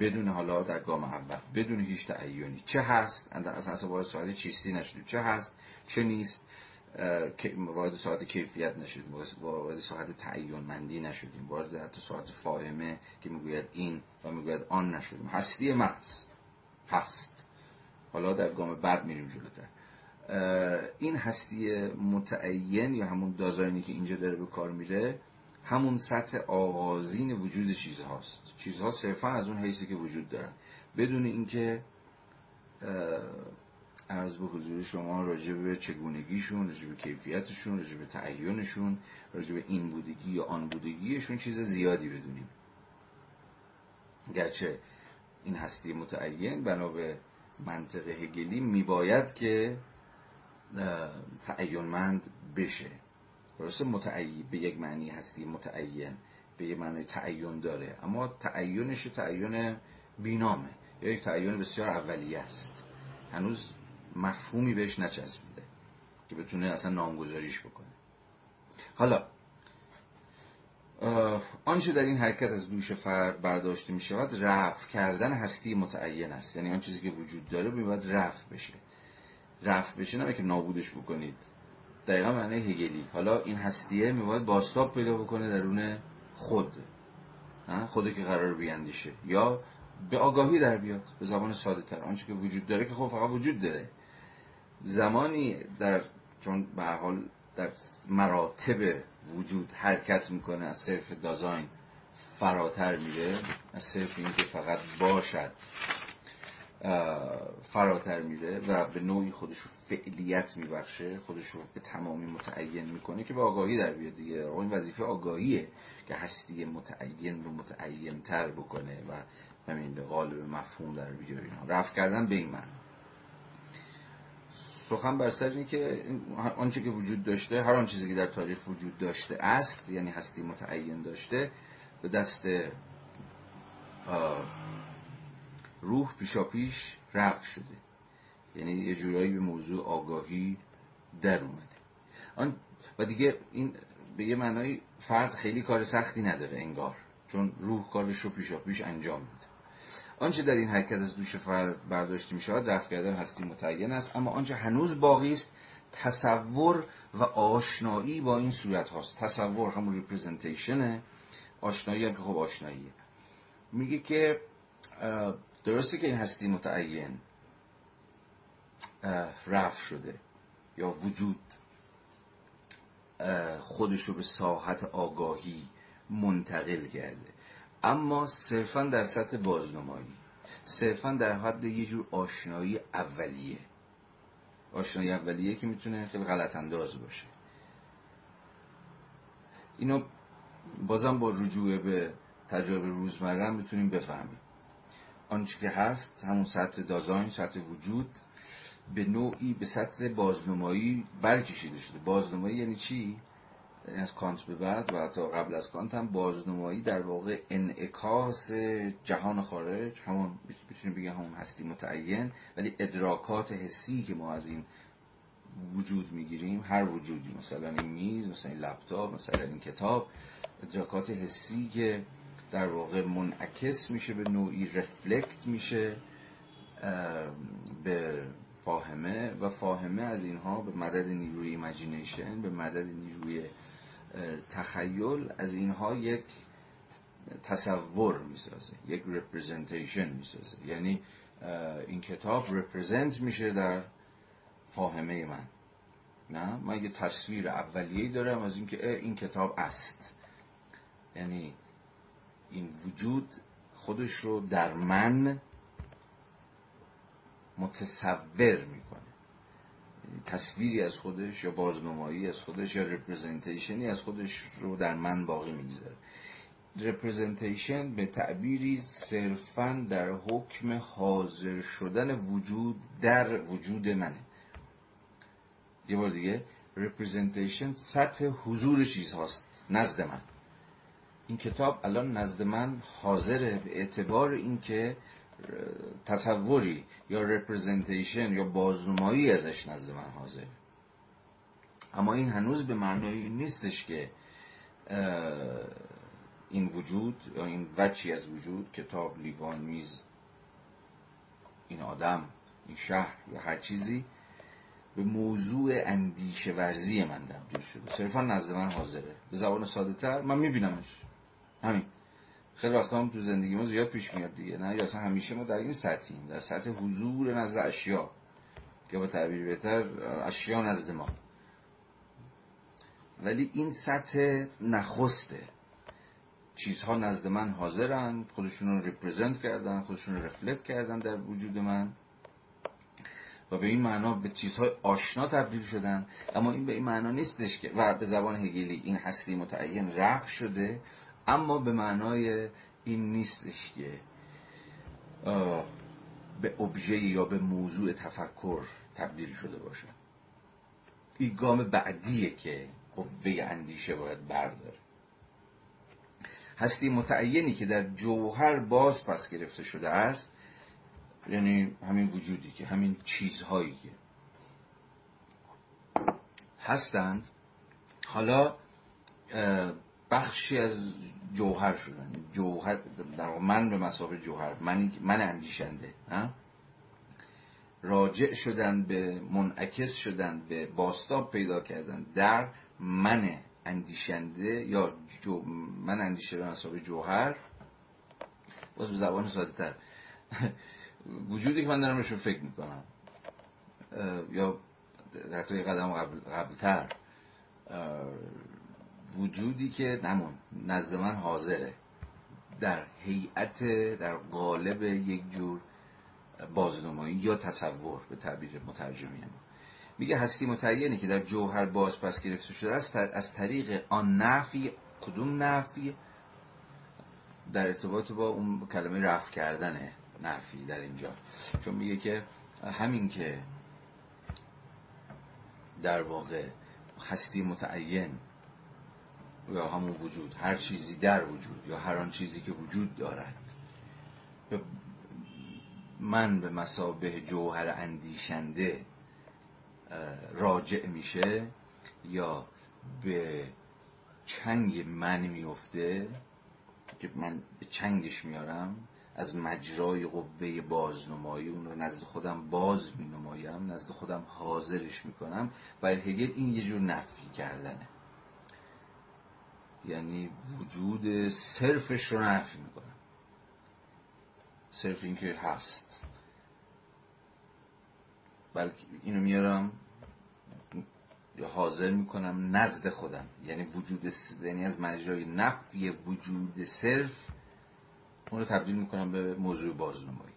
بدون حالا در گام اول بدون هیچ تعیینی. چه هست؟ اصلا وارد ساعت چیستی نشدیم. چه هست؟ چه نیست؟ وارد ساعت کیفیت نشدیم. وارد ساعت تعیین مندی نشدیم. وارد حتی ساعت فاهمه که می‌گوید این و می‌گوید آن نشدیم. هستی محض هست. حالا در گام بعد میریم جلوتر. این هستی متعین یا همون دازاینی که اینجا داره به کار میره همون سطح آغازین وجود چیزهاست. چیزها صرفا از اون حیثی که وجود دارن. بدون اینکه عرض به حضور شما راجع به چگونگیشون راجع به کیفیتشون راجع به تعیینشون راجع به این بودگی یا آن بودگیشون چیز زیادی بدونیم. گرچه این هستی متعین بنا به منطق هگلی میباید که تعینمند بشه. درسته؟ متعین به یک معنی هستی متعین به یک معنی تعین داره. اما تعینش تعین بینامه. یا یک تعین بسیار اولیه است. هنوز مفهومی بهش نچسبیده که بتونه اصلا نامگذاریش بکنه. حالا آنچه در این حرکت از دوش فرد برداشته می شود رفع کردن هستی متعین است. یعنی آن چیزی که وجود داره باید رفع بشه. رفع بشه نه که نابودش بکنید. دقیقا معنی هگلی. حالا این هستیه میباید باستاب پیدا بکنه درون خود. خودی که قرار بیاندیشه. یا به آگاهی در بیاد. به زبان ساده تر. آنچه که وجود داره که خب فقط وجود داره. زمانی در چون به حال در مراتب وجود حرکت می‌کنه از صرف دازاین فراتر میره از صرف اینکه فقط باشد فراتر میره و به نوعی خودش رو فعلیت میبخشه خودش رو به تمامی متعین می‌کنه که به آگاهی در بیاد دیگه. این وظیفه آگاهیه که هستی متعین رو متعین تر بکنه و همین قالب مفهوم در بیاره رفت کردن به این من سخن بر سر اینه که آنچه که وجود داشته هر آن چیزی که در تاریخ وجود داشته است یعنی هستی متعین داشته به دست روح پیشا پیش رفع شده. یعنی یه جورایی به موضوع آگاهی در اومده. آن و دیگه این به یه معنای فرد خیلی کار سختی نداره انگار چون روح کارش رو پیشا پیش انجام میده. آنچه در این حرکت از دوش فرد برداشته می شود رفع کردن هستی متعین است. اما آنچه هنوز باقی است تصور و آشنایی با این صورت هاست. تصور همون ریپرزنتیشنه آشنایی هم که خب آشناییه. میگه که درسته که این هستی متعین رفع شده یا وجود خودش رو به ساحت آگاهی منتقل کرده. اما صرفا در سطح بازنمایی صرفا در حد یه جور آشنایی اولیه. آشنایی اولیه که می‌تونه خیلی غلط انداز باشه. اینو بازم با رجوع به تجربه روزمره می‌تونیم بفهمیم. آنچه که هست همون سطح دازاین سطح وجود به نوعی به سطح بازنمایی برکشیده شده. بازنمایی یعنی چی؟ یعنی از کانت به بعد و حتی قبل از کانت هم بازنمایی در واقع انعکاس جهان خارج همون می‌تونیم بگیم همون هستی متعین ولی ادراکات حسی که ما از این وجود می‌گیریم هر وجودی مثلا این میز مثلا این لپتاپ مثلا این کتاب ادراکات حسی که در واقع منعکس میشه به نوعی reflect میشه به فاهمه و فاهمه از اینها به مدد نیروی imagination به مدد نیروی تخیل از اینها یک تصور می‌سازه یک رپرزنتیشن می‌سازه. یعنی این کتاب رپرزنت میشه در فاهمه من. نه؟ من یه تصویر اولیه‌ای دارم از اینکه این کتاب است. یعنی این وجود خودش رو در من متصور می‌کنه. تصویری از خودش یا بازنمایی از خودش یا representation ی از خودش رو در من باقی می‌گذاره. representation به تعبیری صرفا در حکم حاضر شدن وجود در وجود منه. یه بار دیگه representation سطح حضور چیز هاست. نزد من. این کتاب الان نزد من حاضره به اعتبار اینکه تصوری یا رپرزنتیشن یا بازنمایی ازش نزد من حاضر. اما این هنوز به معنای نیستش که این وجود یا این وچی از وجود کتاب لیوان میز این آدم این شهر یا هر چیزی به موضوع اندیشه ورزی من تبدیل شده. صرفا نزد من حاضره. به زبان ساده تر من میبینمش. همین. خیلی وقتا هم تو زندگی ما زیاد پیش میاد دیگه. نه یا اصلا همیشه ما در این سطحیم در سطح حضور نزد اشیا یا به تعبیر بهتر اشیا نزد ما. ولی این سطح نخسته. چیزها نزد من حاضرن خودشون رو ریپرزنت کردن خودشون رو رفلکت کردن در وجود من. و به این معنا به چیزهای آشنا تبدیل شدن. اما این به این معنا نیستش که و به زبان هگلی این هستی متعین رفع شده اما به معنای این نیستش که به ابژه یا به موضوع تفکر تبدیل شده باشه. این گام بعدیه که قوه اندیشه باید برداره. هستی متعینی که در جوهر باز پس گرفته شده است یعنی همین وجودی که همین چیزهایی که هستند. حالا بخشی از جوهر شدن جوهر در من به مسابقه جوهر من, من اندیشنده راجع شدن به منعکس شدن به باستاب پیدا کردن در من اندیشنده یا جو من اندیشه به مسابقه جوهر باز به زبان ساده تر [LAUGHS] وجودی که من دارم رو فکر می‌کنم یا حتی قدم قبل قبلتر وجودی که نمون نزد من حاضره. در هیئت در قالب یک جور بازنمایی یا تصور به تعبیر مترجمی ما. میگه هستی متعینی که در جوهر باز پس گرفته شده است از طریق آن نفی کدوم نفی؟ در ارتباط با اون کلمه رفع کردنه نفی در اینجا. چون میگه که همین که در واقع هستی متعین یا همون وجود هر چیزی در وجود یا هر آن چیزی که وجود دارد. من به مسابه جوهر اندیشنده راجع میشه یا به چنگ من میفته که من به چنگش میارم از مجرای قوه بازنمایی اون رو نزد خودم باز می نمایم نزد خودم حاضرش می‌کنم و هگل این یه جور نفی کردنه. یعنی وجود صرفش رو نفی می‌کنم. صرف اینکه هست. بلکه اینو میارم یا حاضر می‌کنم نزد خودم. یعنی وجود یعنی از مجرای نفی وجود صرف اون رو تبدیل می‌کنم به موضوع بازنمایی.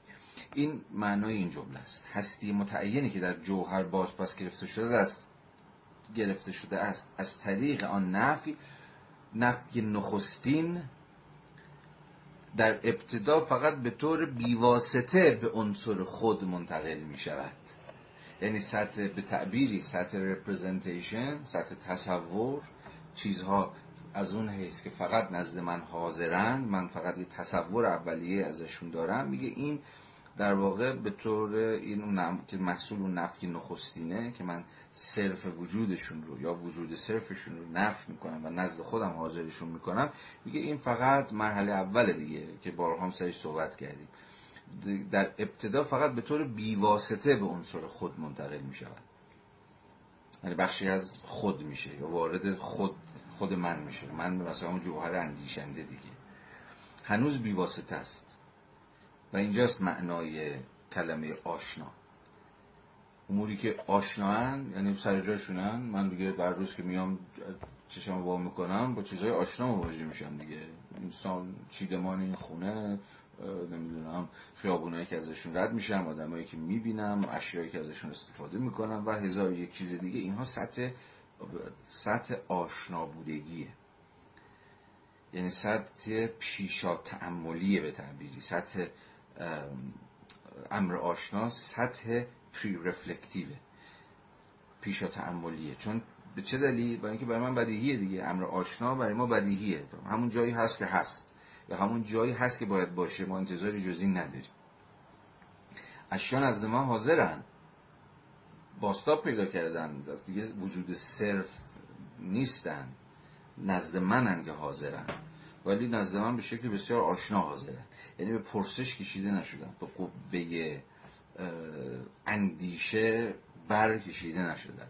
این معنای این جمله است. هستی متعینی که در جوهر باز پس گرفته شده است گرفته شده است. از طریق آن نفی نفی نخستین در ابتدا فقط به طور بیواسطه به عنصر خود منتقل می شود. یعنی سطح به تعبیری سطح رپرزنتیشن سطح تصور چیزها از اون حیث که فقط نزد من حاضرن من فقط یه تصور اولیه ازشون دارم میگه این در واقع به طور این اون که محصول اون نفی نخستینه که من صرف وجودشون رو یا وجود صرفشون رو نفی می‌کنم و نزد خودم حاضرشون می‌کنم میگه این فقط مرحله اول دیگه که بارها هم سرش صحبت کردیم. در ابتدا فقط به طور بیواسطه به عنصر خود منتقل می‌شود. یعنی بخشی از خود میشه یا وارد خود خود من میشه. من مثلا اون جوهر اندیشنده دیگه. هنوز بیواسطه است. و اینجاست معنای کلمه آشنا. اموری که آشناهن یعنی سر جاشونن من دیگه بر روز که میام چشم وا می‌کنم با چیزهای آشنا مواجه میشم دیگه. انسان چیدمان این خونه نمی‌دونم خیابونایی که ازشون رد میشم آدمایی که می‌بینم اشیایی که ازشون استفاده می‌کنم و هزار یک چیز دیگه. اینها سطح سطح آشنا بودگیه. یعنی سطح پیشا تعملیه به تعبیری سطح امر آشنا سطح پری رفلکتیوه پیشا تعملیه چون به چه دلیل؟ برای اینکه برای من بدیهیه دیگه. امر آشنا برای ما بدیهیه. همون جایی هست که هست. یا همون جایی هست که باید باشه. ما انتظاری جزی نداریم. اشیان از ما حاضرن. باستاب پیدا کردن. دیگه وجود صرف نیستن. نزد منن که حاضرن. ولی نزد من به شکل بسیار آشنا حاضرن. یعنی به پرسش کشیده نشدن. به قوه اندیشه برکشیده نشدن.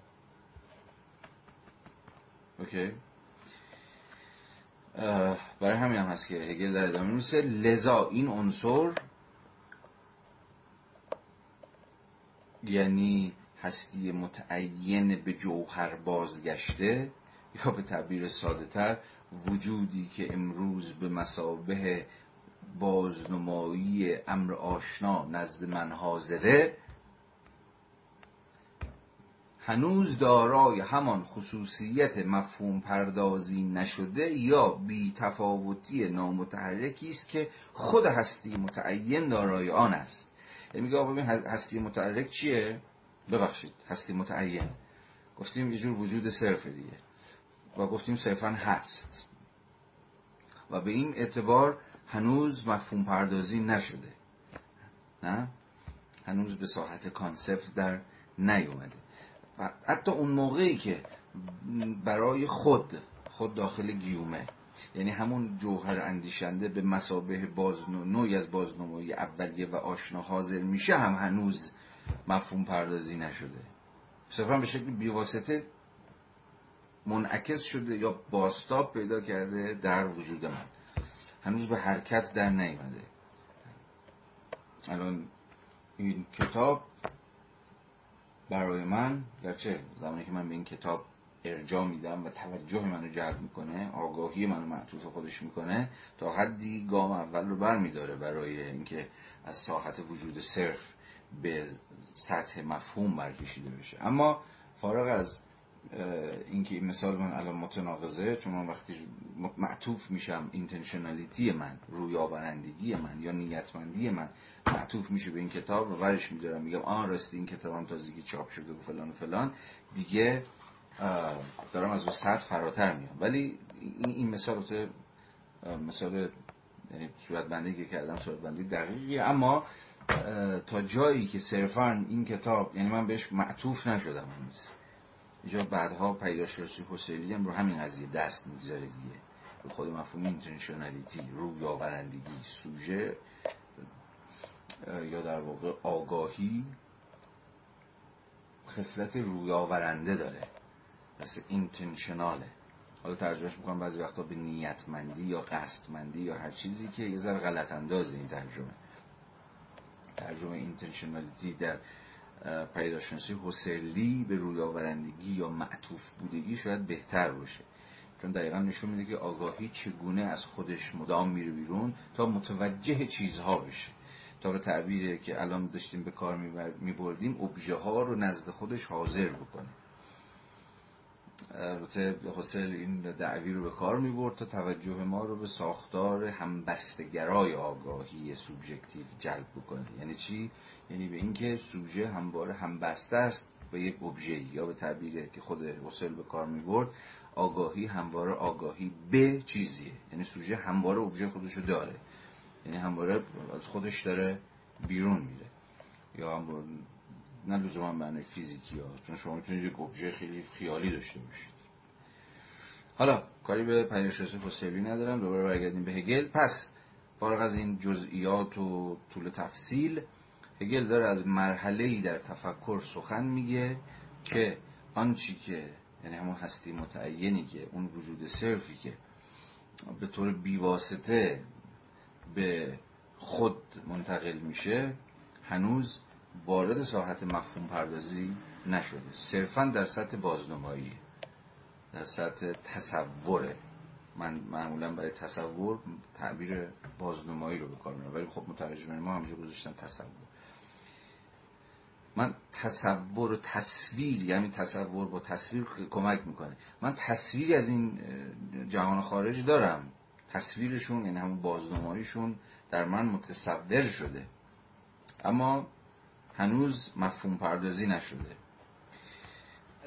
اوکی؟ برای همین هم هست که هگل در ادامه میسه لذا این عنصر یعنی هستی متعین به جوهر بازگشته یا به تعبیر ساده تر وجودی که امروز به مسابه بازنمایی امر آشنا نزد من حاضره هنوز دارای همان خصوصیت مفهوم پردازی نشده یا بی تفاوتی نامتحرکی است که خود هستی متعین دارای آن است. یعنی میگه ببین هستی متحرک چیه؟ ببخشید هستی متعین. گفتیم یه جور وجود صرف دیگه. و گفتیم صرفا هست. و به این اعتبار هنوز مفهوم پردازی نشده. نه؟ هنوز به ساحت کانسپت در نیومده. و حتی اون موقعی که برای خود خود داخل گیومه یعنی همون جوهر اندیشنده به مسابه بازنو نوعی از بازنمایی اولیه و آشنا حاضر میشه هم هنوز مفهوم پردازی نشده. صرفا به شکل بیواسطه منعکس شده یا باستاب پیدا کرده در وجود من. هنوز به حرکت در نیامده. الان این کتاب برای من گرچه زمانی که من به این کتاب ارجا میدم و توجه منو جلب می‌کنه آگاهی منو معطوف خودش می‌کنه تا حدی گام اول رو بر میداره برای اینکه از ساحت وجود صرف به سطح مفهوم برکشیده بشه. اما فارغ از اینکه این مثال من الان متناقضه چون من وقتی معطوف میشم اینتنشنالیتی من رویاورندگی من یا نیتمندی من معطوف میشه به این کتاب و برش میدارم. میگم آن راستی این کتاب هم تازگی چاپ شده و فلان و فلان. دیگه دارم از اون سطح فراتر میام. ولی این مثال مثال یعنی صورت بندی که کردم صورت بندی دقیقیه. اما تا جایی که صرفا این کتاب یعنی من بهش معطوف نشدم هنوز. اینجا بعدها پیداشناسی حسینی هم رو همین قضیه دست می‌گذاره دیگه. به خود مفهوم اینتنشنالیتی رویاورندگی سوژه یا در واقع آگاهی خصلت رویاورنده داره. مثل اینتنشناله. حالا ترجمهش می‌کنم بعضی وقتا به نیتمندی یا قصدمندی یا هر چیزی که یه ذره غلط انداز این ترجمه. ترجمه اینتنشنالیتی در پیداشناسی حسلی به روی آورندگی یا معطوف بودگی شاید بهتر باشه. چون دقیقا نشون میده که آگاهی چگونه از خودش مدام میره بیرون تا متوجه چیزها بشه. تا به تعبیری که الان داشتیم به کار میبردیم ابژه ها رو نزد خودش حاضر بکنه. البته حسل این دعوی رو به کار می‌برد تا توجه ما رو به ساختار همبستگرای آگاهی سوبژکتیو جلب بکنه. یعنی چی؟ یعنی به اینکه سوژه همواره همبسته است به یک ابژه یا به تعبیری که خود حسل به کار می‌برد آگاهی همواره آگاهی به چیزیه. یعنی سوژه همواره ابژه خودش رو داره. یعنی همواره از خودش داره بیرون میره. یا نه لزوما معنی فیزیکی ها چون شما می‌تونید یک ابژه خیلی خیالی داشته باشید. حالا کاری به پدیدارشناسی فسیلی ندارم دوباره برگردیم به هگل. پس فارغ از این جزئیات و طول تفصیل هگل داره از مرحله در تفکر سخن میگه که آنچی که یعنی همون هستی متعینی که اون وجود صرفی که به طور بیواسطه به خود منتقل میشه هنوز وارد ساحت مفهوم پردازی نشده. صرفا در سطح بازنمایی در سطح تصوره. من معمولا برای تصور تعبیر بازنمایی رو بکار ولی خب مترجم ما همینجا گذاشتن تصور. من تصور و تصویر یعنی تصور با تصویر کمک می‌کنه. من تصویری از این جهان خارج دارم. تصویرشون یعنی همون بازنماییشون در من متصور شده. اما هنوز مفهوم پردازی نشده.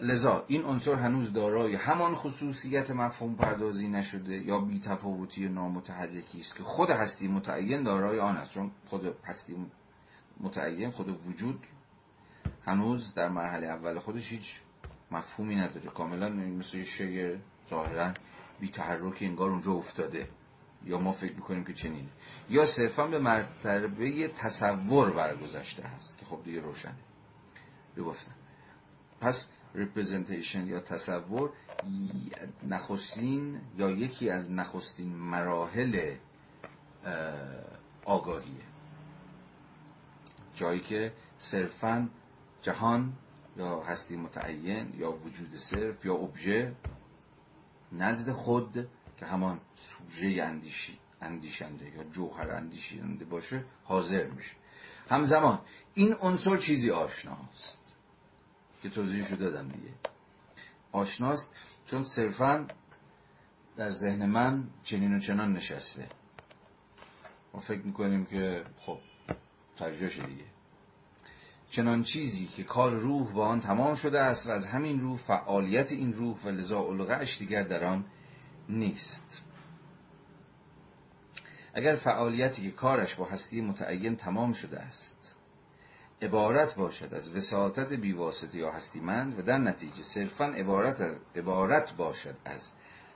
لذا این عنصر هنوز دارای همان خصوصیت مفهوم پردازی نشده یا بی تفاوتی نامتحرکی است که خود هستی متعین دارای آن است. چون خود هستی متعین خود وجود هنوز در مرحله اول خودش هیچ مفهومی نداره. کاملا مثل شی ظاهرا بی تحرک انگار اونجا افتاده. یا ما فکر می‌کنیم که چنینه یا صرفا به مرتبه تصور برگذشته هست که خب دیگه روشنه. گفتم پس representation یا تصور نخستین یا یکی از نخستین مراحل آگاهیه. جایی که صرفا جهان یا هستی متعین یا وجود صرف یا ابژه نزد خود که همان سوژه اندیشی اندیشنده یا جوهر اندیشنده باشه حاضر میشه. همزمان این عنصر چیزی آشناست؟ که توضیحشو دادم دیگه. آشناست چون صرفا در ذهن من چنین و چنان نشسته. ما فکر می‌کنیم که خب ترجیح دیگه. چنان چیزی که کار روح با آن تمام شده است و از همین روح فعالیت این روح و لذا علقهش دیگر در آن نیست. اگر فعالیتی که کارش با هستی متعین تمام شده است عبارت باشد از وساطت بیواسطه یا هستیمند و در نتیجه صرفا عبارت, عبارت باشد از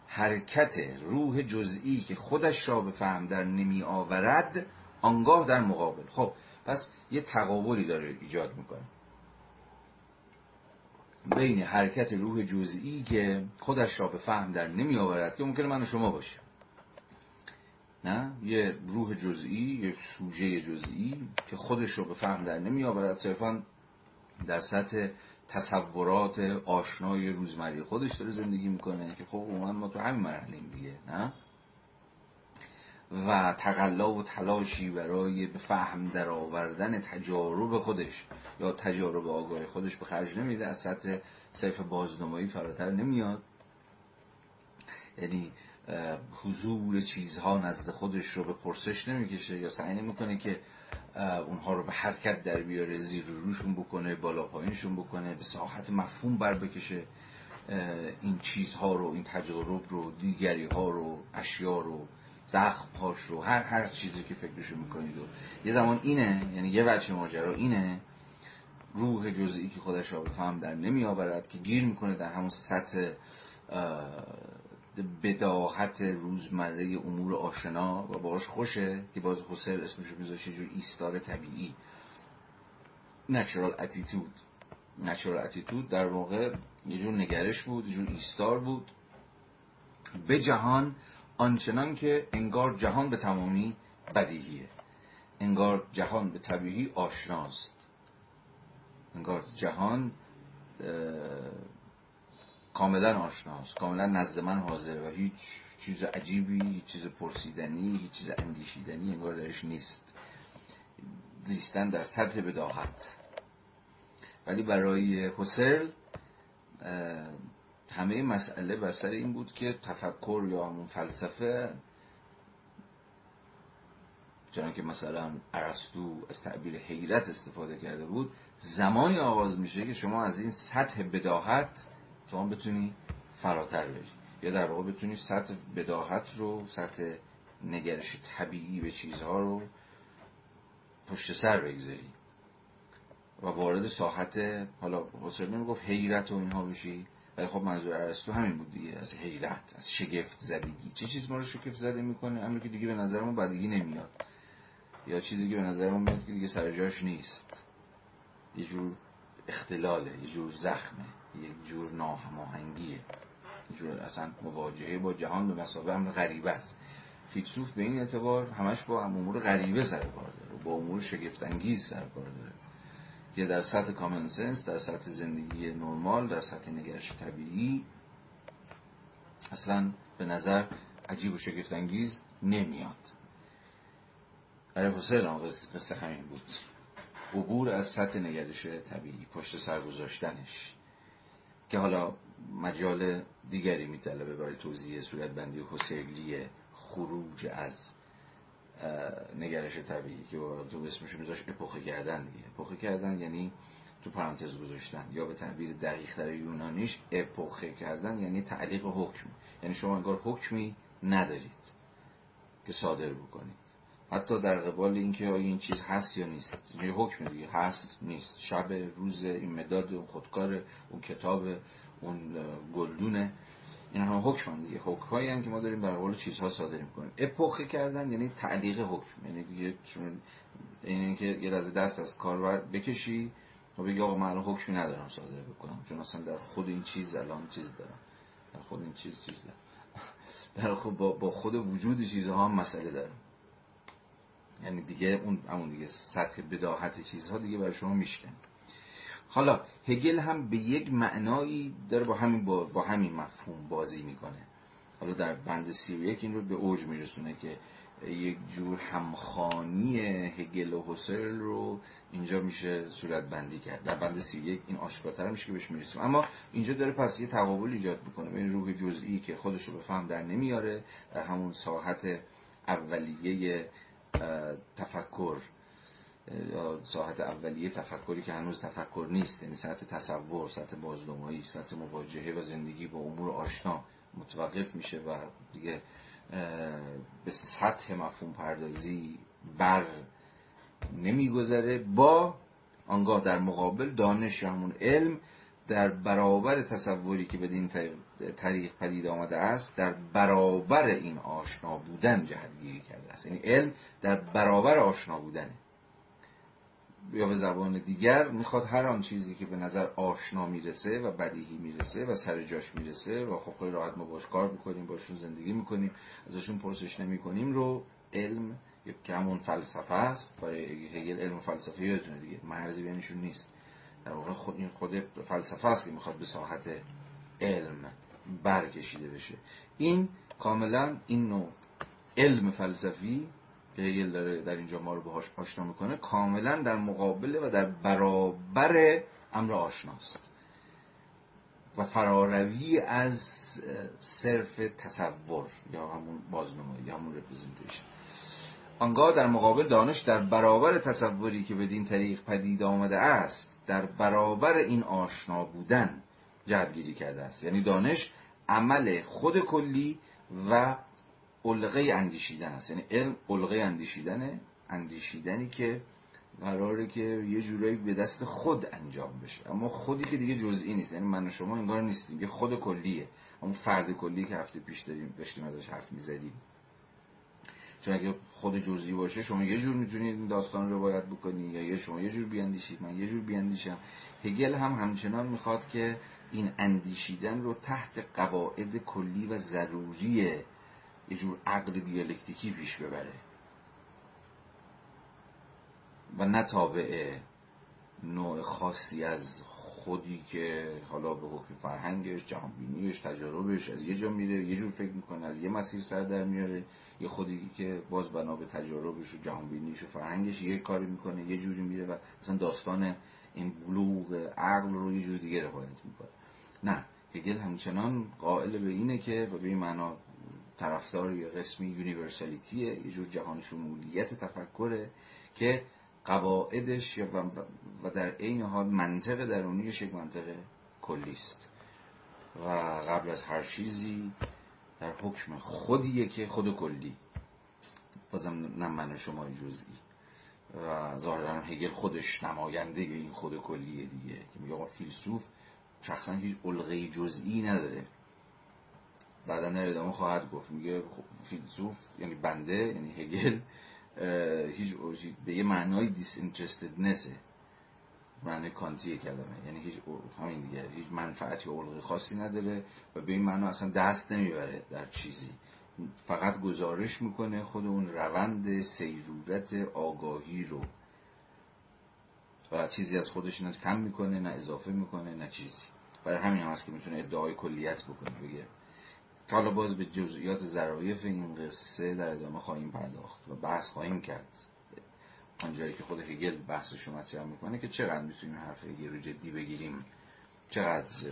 حرکت روح جزئی که خودش را به فهم در نمی آورد آنگاه در مقابل. خب پس یه تقابلی داره ایجاد می‌کنه. بین حرکت روح جزئی که خودش را به فهم در نمی آورد که ممکنه من و شما باشه نه؟ یه روح جزئی یه سوژه جزئی که خودش رو به فهم در نمی آورد. صرفا در سطح تصورات آشنای روزمری خودش داره زندگی می‌کنه که خب عموما ما تو همین مرحله دیگه نه؟ و تقلا و تلاشی برای به فهم در آوردن تجارب خودش یا تجارب آگاه خودش به خرج نمیده از سطح صرف بازنمایی فراتر نمیاد. یعنی حضور چیزها نزد خودش رو به پرسش نمی‌کشه یا سعی نمی‌کنه که اونها رو به حرکت در بیاره زیر روشون بکنه بالا پایینشون بکنه به ساحت مفهوم بر بکشه. این چیزها رو این تجارب رو دیگری ها رو اشیا رو زخم هاش رو هر هر چیزی که فکرشو می‌کنید و یه زمان اینه یعنی یه وجه ماجرا اینه روح جزئی که خودش را فهم در نمی آورد که گیر می‌کنه در همون سطح بداهت روزمره امور آشنا و باش خوشه که باز حسر اسمشو میذاشه جور ایستار طبیعی. Natural attitude. Natural attitude در واقع یه جور نگرش بود یه جور ایستار بود. به جهان آنچنان که انگار جهان به تمامی بدیهیه. انگار جهان به طبیعی آشناست. انگار جهان کاملا آشناست. کاملا نزد من حاضر و هیچ چیز عجیبی هیچ چیز پرسیدنی هیچ چیز اندیشیدنی انگار درش نیست. زیستن در سطح بداهت. ولی برای حسل همه مسئله بر سر این بود که تفکر یا همون فلسفه چنان که مثلا ارسطو از تعبیر حیرت استفاده کرده بود زمانی آغاز میشه که شما از این سطح بداهت شما بتونی فراتر بری. یا در واقع بتونی سطح بداهت رو سطح نگرش طبیعی به چیزها رو پشت سر بگذاری. و وارد ساحت حالا حسین نمی‌گفت حیرت و اینها بشی. ولی خب منظور ارسطو همین بود دیگه از حیرت از شگفت زدگی. چه چیز ما رو شگفت زده می‌کنه؟ امری که دیگه به نظر ما بدگی نمیاد. یا چیزی که به نظر ما میاد که دیگه سر جاش نیست. یه جور اختلاله یه جور زخمه یه جور ناهماهنگیه. یه جور اصلا مواجهه با جهان به مسابقه امر غریبه است. فیلسوف به این اعتبار همش با امور غریبه سر کار داره با امور شگفتانگیز سر کار داره. که در سطح کامن سنس در سطح زندگی نرمال در سطح نگرش طبیعی اصلا به نظر عجیب و شگفتانگیز نمیاد. برای حسین هم قصه همین بود. عبور از سطح نگرش طبیعی پشت سر گذاشتنش که حالا مجال دیگری میطلبه برای توضیح صورت بندی و حسیلی خروج از نگرش طبیعی که تو اسمشو میذاش اپوخه کردن دیگه. اپوخه کردن یعنی تو پرانتز گذاشتن. یا به تعبیر دقیق تر یونانیش اپوخه کردن یعنی تعلیق حکم. یعنی شما انگار حکمی ندارید که صادر بکنید. حتی در قبال اینکه آیا این چیز هست یا نیست. یه حکم دیگه هست نیست. شب روز این مداد اون خودکار اون کتاب اون گلدونه این هم حکم دیگه. حکم هایی که ما داریم در قبال چیزها صادر می‌کنیم. اپوخه کردن یعنی تعلیق حکم. یعنی دیگه اینه که یه از دست از کاربر بکشی و بگی آقا من حکمی ندارم صادر بکنم. چون اصلا در خود این چیز الان چیز دارم. در خود این چیز چیز دارم. [LAUGHS] در خود با, خود وجود چیزها هم مسئله دارم. یعنی دیگه اون اون دیگه سطح بداهت چیزها دیگه برای شما میشکن حالا هگل هم به یک معنایی داره با همین با, همین مفهوم بازی می‌کنه. حالا در بند سی و یک این رو به اوج میرسونه که یک جور همخانی هگل و حسل رو اینجا میشه صورت بندی کرد. در بند سی یک این آشکارتر میشه که بهش می‌رسیم. اما اینجا داره پس یه تقابل ایجاد می‌کنه. این روح جزئی که خودش رو به فهم در نمیاره در همون ساحت اولیه تفکر. ساحت اولیه تفکری که هنوز تفکر نیست یعنی سطح تصور سطح بازدومایی سطح مواجهه و زندگی با امور آشنا متوقف میشه و دیگه به سطح مفهوم پردازی بر نمیگذره با آنگاه در مقابل دانش یا همون علم در برابر تصوری که بدین طریق پدید آمده است در برابر این آشنا بودن جهتگیری کرده است. یعنی علم در برابر آشنا بودنه. یا به زبان دیگر می‌خواد هر آن چیزی که به نظر آشنا می‌رسه و بدیهی می‌رسه و سر جاش می‌رسه و خب خیلی راحت ما باش کار بکنیم باشون زندگی می‌کنیم ازشون پرسش نمی‌کنیم رو علم که همون فلسفه است و هگل علم فلسفه یادتونه دیگه مرزی بینشون نیست. در واقع خود این خود فلسفه است که می‌خواد به ساحت علم برکشیده بشه. این کاملا این نوع علم فلسفی که هگل داره در اینجا ما رو باهاش آشنا می‌کنه کاملا در مقابله و در برابر امر آشناست. و فراروی از صرف تصور یا همون بازنمایی یا همون رپرزنتیشن آنگاه در مقابل دانش در برابر تصوری که بدین طریق پدید آمده است در برابر این آشنا بودن جهتگیری کرده است. یعنی دانش عمل خود کلی و علقه اندیشیدن است. یعنی علم علقه اندیشیدنه اندیشیدنی که قراره که یه جورایی به دست خود انجام بشه. اما خودی که دیگه جزئی نیست. یعنی من و شما انگار نیستیم. یه خود کلیه. اون فرد کلی که هفته پیش داریم داشتیم ازش حرف می‌زدیم. چون اگه خود جزئی باشه شما یه جور می‌تونید این داستان رو روایت بکنی یا یه شما یه جور بیاندیشید من یه جور بیاندیشم. هگل هم همچنان می‌خواد که این اندیشیدن رو تحت قواعد کلی و ضروری یه جور عقل دیالکتیکی پیش ببره. و نه تابع نوع خاصی از خودی که حالا به حکم فرهنگش جهانبینیش تجاربش از یه جا میره یه جور فکر می‌کنه از یه مسیر سر در میاره. یه خودی که باز بنا به تجاربش و جهانبینیش و فرهنگش یه کاری می‌کنه یه جوری میره و مثلا داستان این بلوغ عقل رو یه جور دیگه روایت می‌کنه. نه هگل همچنان قائل به اینه که و به این معنا طرفدار یه قسمی یونیورسالیتیه یه جور جهان شمولیت تفکره که قواعدش و در عین حال منطق درونیش یک منطق کلی است. و قبل از هر چیزی در حکم خودیه که خود کلی. بازم نه من و شما جزئی. و ظاهرا هگل خودش نماینده این خود کلیه دیگه. که میگه آقا فیلسوف شخصا هیچ علقه جزئی نداره. بعدا در ادامه خواهد گفت. میگه خب فیلسوف یعنی بنده یعنی هگل هیچ به یه معنای دیسینترستدنسه معنی کانتی کلمه. یعنی هیچ همین دیگه. هیچ منفعتی و علقی خاصی نداره و به این معنا اصلا دست نمی‌بره در چیزی. فقط گزارش می‌کنه خود اون روند سیرورت آگاهی رو. و چیزی از خودش نه کم می‌کنه نه اضافه می‌کنه نه چیزی. برای همین هم هست که می‌تونه ادعای کلیت بکنه بگه حالا باز به جزئیات ظرایف این قصه در ادامه خواهیم پرداخت و بحث خواهیم کرد. آنجایی که خود هگل بحثش رو مطرح می‌کنه که چقدر می‌تونیم حرف هگل رو جدی بگیریم چقدر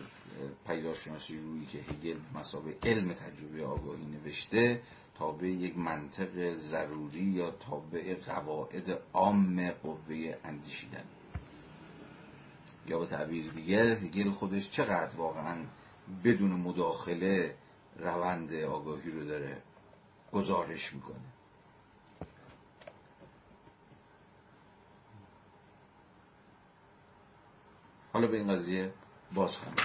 پیداشناسی روی که هگل مسابه علم تجربه آگاهی نوشته تابع یک منطق ضروری یا تابع قواعد عام قوه اندیشیدن. یا به تعبیر دیگر هگل خودش چقدر واقعا بدون مداخله روند آگاهی رو داره گزارش می‌کنه. حالا به این قضیه باز خواهیم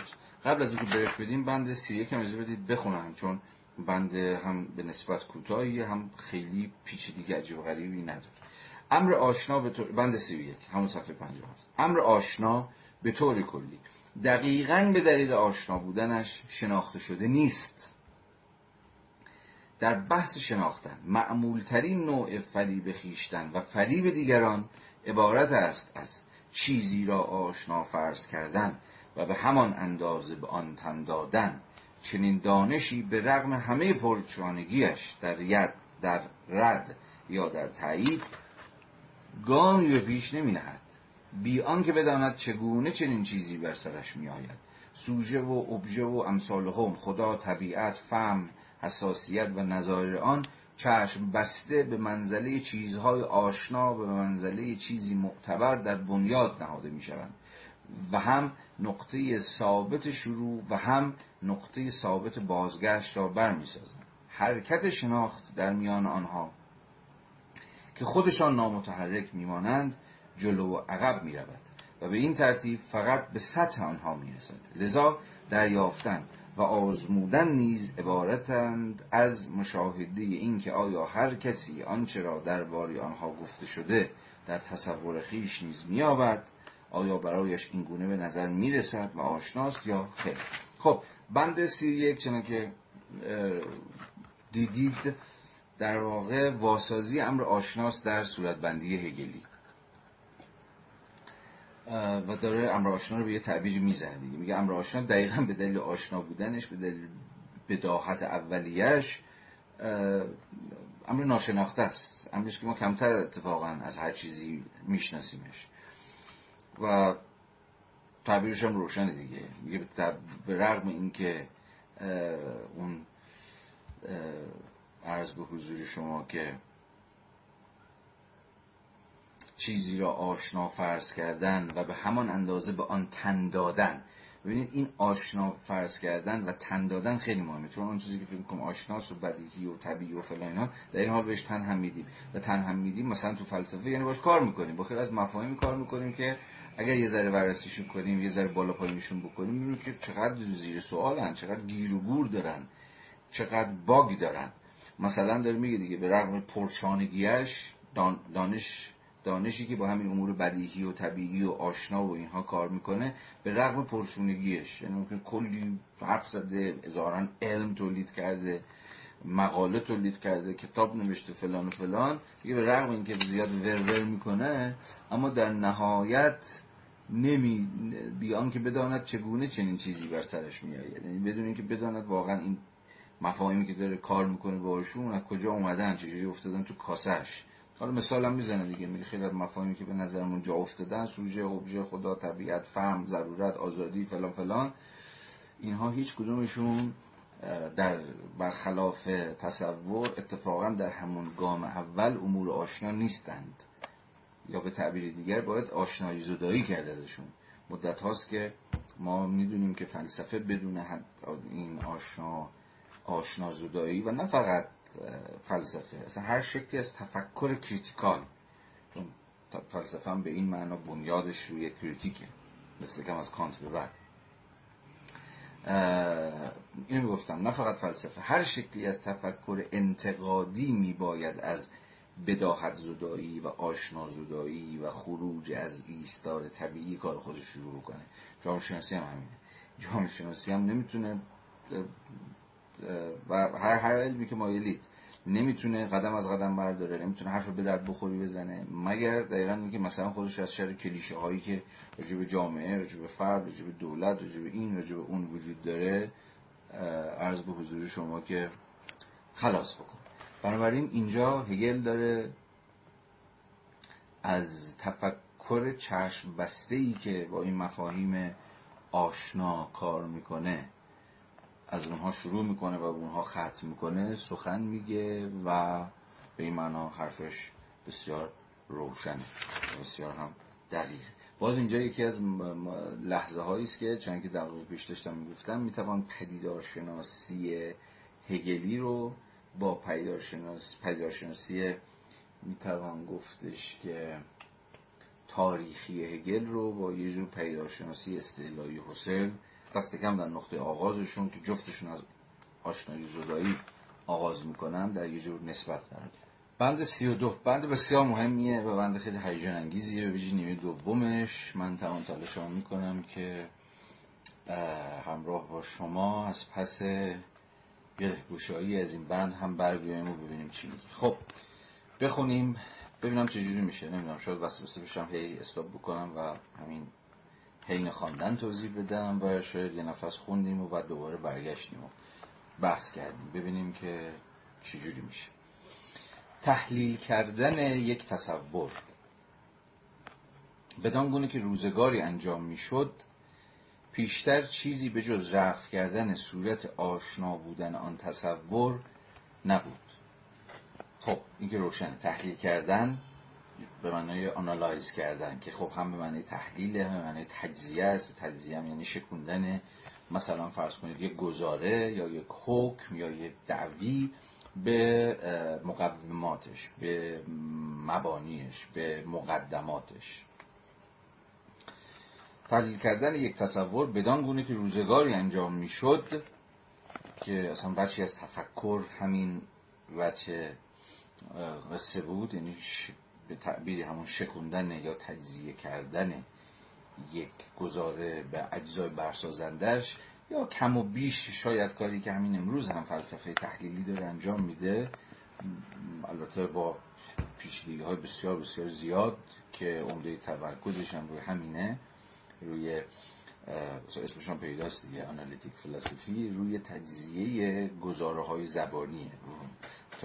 قبل از اینکه بهش بدیم بند سی یک هم بدید بخونم چون بند هم به نسبت کوتاهی هم خیلی پیچیدگی عجیب غریبی نداره. امر آشنا به طور بند 31 همون صفحه 57 امر آشنا به طور کلی. دقیقا به دلیل آشنا بودنش شناخته شده نیست. در بحث شناختن. معمولترین نوع فریب خیشتن و فریب دیگران عبارت است از چیزی را آشنا فرض کردن و به همان اندازه به آن تن دادن. چنین دانشی به رغم همه پرچانگیش در ید در رد یا در تایید گامی به پیش نمی نهد بی آنکه بداند چگونه چنین چیزی بر سرش می آید سوژه و ابژه و امثال هم خدا طبیعت فهم حساسیت و نظایر آن چشم بسته به منزله چیزهای آشنا و به منزله چیزی معتبر در بنیاد نهاده می شوند و هم نقطه ثابت شروع و هم نقطه ثابت بازگشت را برمی سازند حرکت شناخت در میان آنها که خودشان نامتحرک میمانند جلو و عقب می رود و به این ترتیب فقط به سطح آنها می رسد لذا دریافتن و آزمودن نیز عبارتند از مشاهده این که آیا هر کسی آنچه را درباره آنها گفته شده در تصور خیش نیز مییابد؟ آیا برایش این گونه به نظر می‌رسد و آشناست یا خیر؟ خب بند سی یک چنان که دیدید در واقع واسازی امر آشناست در صورتبندی هگلی. و داره امر آشنا رو به یه تعبیری می‌زنه دیگه. میگه امر آشنا دقیقا به دلیل آشنا بودنش به دلیل بداهت اولیش امر ناشناخته است. امریش که ما کمتر اتفاقا از هر چیزی میشناسیمش. و تعبیرش هم روشنه دیگه. میگه به رغم اینکه اون عرض به حضور شما که چیزی را آشنا فرض کردن و به همان اندازه به آن تن دادن. ببینید این آشنا فرض کردن و تن دادن خیلی مهمه. چون اون چیزی که فکر کنم آشناس و بدیهی و طبیعی و فلان اینا در این حال بهش تن هم میدیم. و تن هم میدیم مثلا تو فلسفه یعنی باش کار می‌کنیم. با خیلی از مفاهیم کار می‌کنیم که اگر یه ذره بررسیشون کنیم یه ذره بالا پایینشون بکنیم می‌بینیم که چقدر زیر سوالن چقدر گیر و گور دارن چقدر باگ دارن. مثلا داره میگه دیگه به رغم پرچانگیش دانش دانشی که با همین امور بدیهی و طبیعی و آشنا و اینها کار می‌کنه به رغم پرشونگیش یعنی ممکن کلی حرف زده هزاران علم تولید کرده مقاله تولید کرده کتاب نوشته فلان و فلان دیگه به رغم اینکه زیاد ورور می‌کنه اما در نهایت نمی بیان که بداند چگونه چنین چیزی بر سرش میآید. یعنی بدون اینکه بداند واقعا این مفاهیمی که داره کار می‌کنه باشون از کجا اومدن چجوری افتادن تو کاسش حالا مثال هم می‌زنه دیگه میگه خیلی مفاهیمی که به نظرمون جا افتادن سوژه ابژه خدا طبیعت فهم ضرورت آزادی فلان فلان اینها هیچ کدومشون در برخلاف تصور اتفاقا در همون گام اول امور آشنا نیستند. یا به تعبیر دیگر باید آشنایی زدایی کرده ازشون. مدت هاست که ما می‌دونیم که فلسفه بدون این آشنا آشنا زدایی و نه فقط فلسفه. اصلا هر شکلی از تفکر critical چون فلسفه هم به این معنا بنیادش روی critique ه. دست کم از کانت به بعد. اینو گفتم نه فقط فلسفه هر شکلی از تفکر انتقادی میباید از بداهت زدایی و آشنا زدایی و خروج از ایستار طبیعی کار خودش شروع کنه. جامعه شناسی هم همینه. جامعه شناسی هم نمی‌تونه و هر هر علمی که مایلید. نمی‌تونه قدم از قدم برداره نمی‌تونه حرف به درد بخوری بزنه مگر دقیقا اینکه مثلا خودش از شر کلیشه هایی که راجع به جامعه راجع به فرد راجع به دولت راجع به این راجع به اون وجود داره عرض به حضور شما که خلاص بکن. بنابراین اینجا هگل داره از تفکر چشم بسته ای که با این مفاهیم آشنا کار می‌کنه. از اونها شروع می‌کنه و اونها ختم می‌کنه سخن میگه و به این معنا حرفش بسیار روشن بسیار هم دقیق باز اینجا یکی از لحظه هایی است که چند که دقیقه پیش داشتم می‌گفتم می‌توان پدیدارشناسی هگلی رو با پدیدارشناسی پدیدارشناسی می‌توان گفتش که تاریخی هگل رو با یه جور پدیدارشناسی استعلایی حسل دست کم در نقطه آغازشون که جفتشون از آشنایی زدایی آغاز می‌کنن در یه جور نسبت قرار بند سی و دو. بند بسیار مهمیه و بند خیلی هیجان انگیزیه. به نیمه دومش من تمام تلاش می‌کنم که همراه با شما از پس یه گوشایی از این بند هم بر و ببینیم چی میگه. خب بخونیم. ببینم چه جوری میشه. نمی‌دونم شاید وسوسه بشم. هی استاپ بکنم و همین حین خواندن توضیح بدم و شاید یه نفس خوندیم و بعد دوباره برگشتیم و بحث کردیم. ببینیم که چی جوری میشه. تحلیل کردن یک تصور. بدان گونه که روزگاری انجام می‌شد پیشتر چیزی به جز رفع کردن صورت آشنا بودن آن تصور نبود. خب این که روشنه تحلیل کردن به معنای آنالایز کردن که خب هم به معنای تحلیل هم به معنای تجزیه است. تجزیه هم یعنی شکوندن مثلا فرض کنید یک گزاره یا یک حکم یا یک دعوی به مقدماتش به مبانیش به مقدماتش. تحلیل کردن یک تصور بدان گونه که روزگاری انجام می‌شد که اصلا بچی از تفکر همین وچه قصه بود. یعنی به تعبیری همون شکوندن یا تجزیه کردن یک گزاره به اجزای برسازندش یا کم و بیش شاید کاری که همین امروز هم فلسفه تحلیلی داره انجام میده البته با پیچیدگی های بسیار بسیار زیاد که عمده تمرکزش هم روی همینه روی اسمش هم پیداست دیگه آنالیتیک فلسفی روی تجزیه گزاره های زبانیه.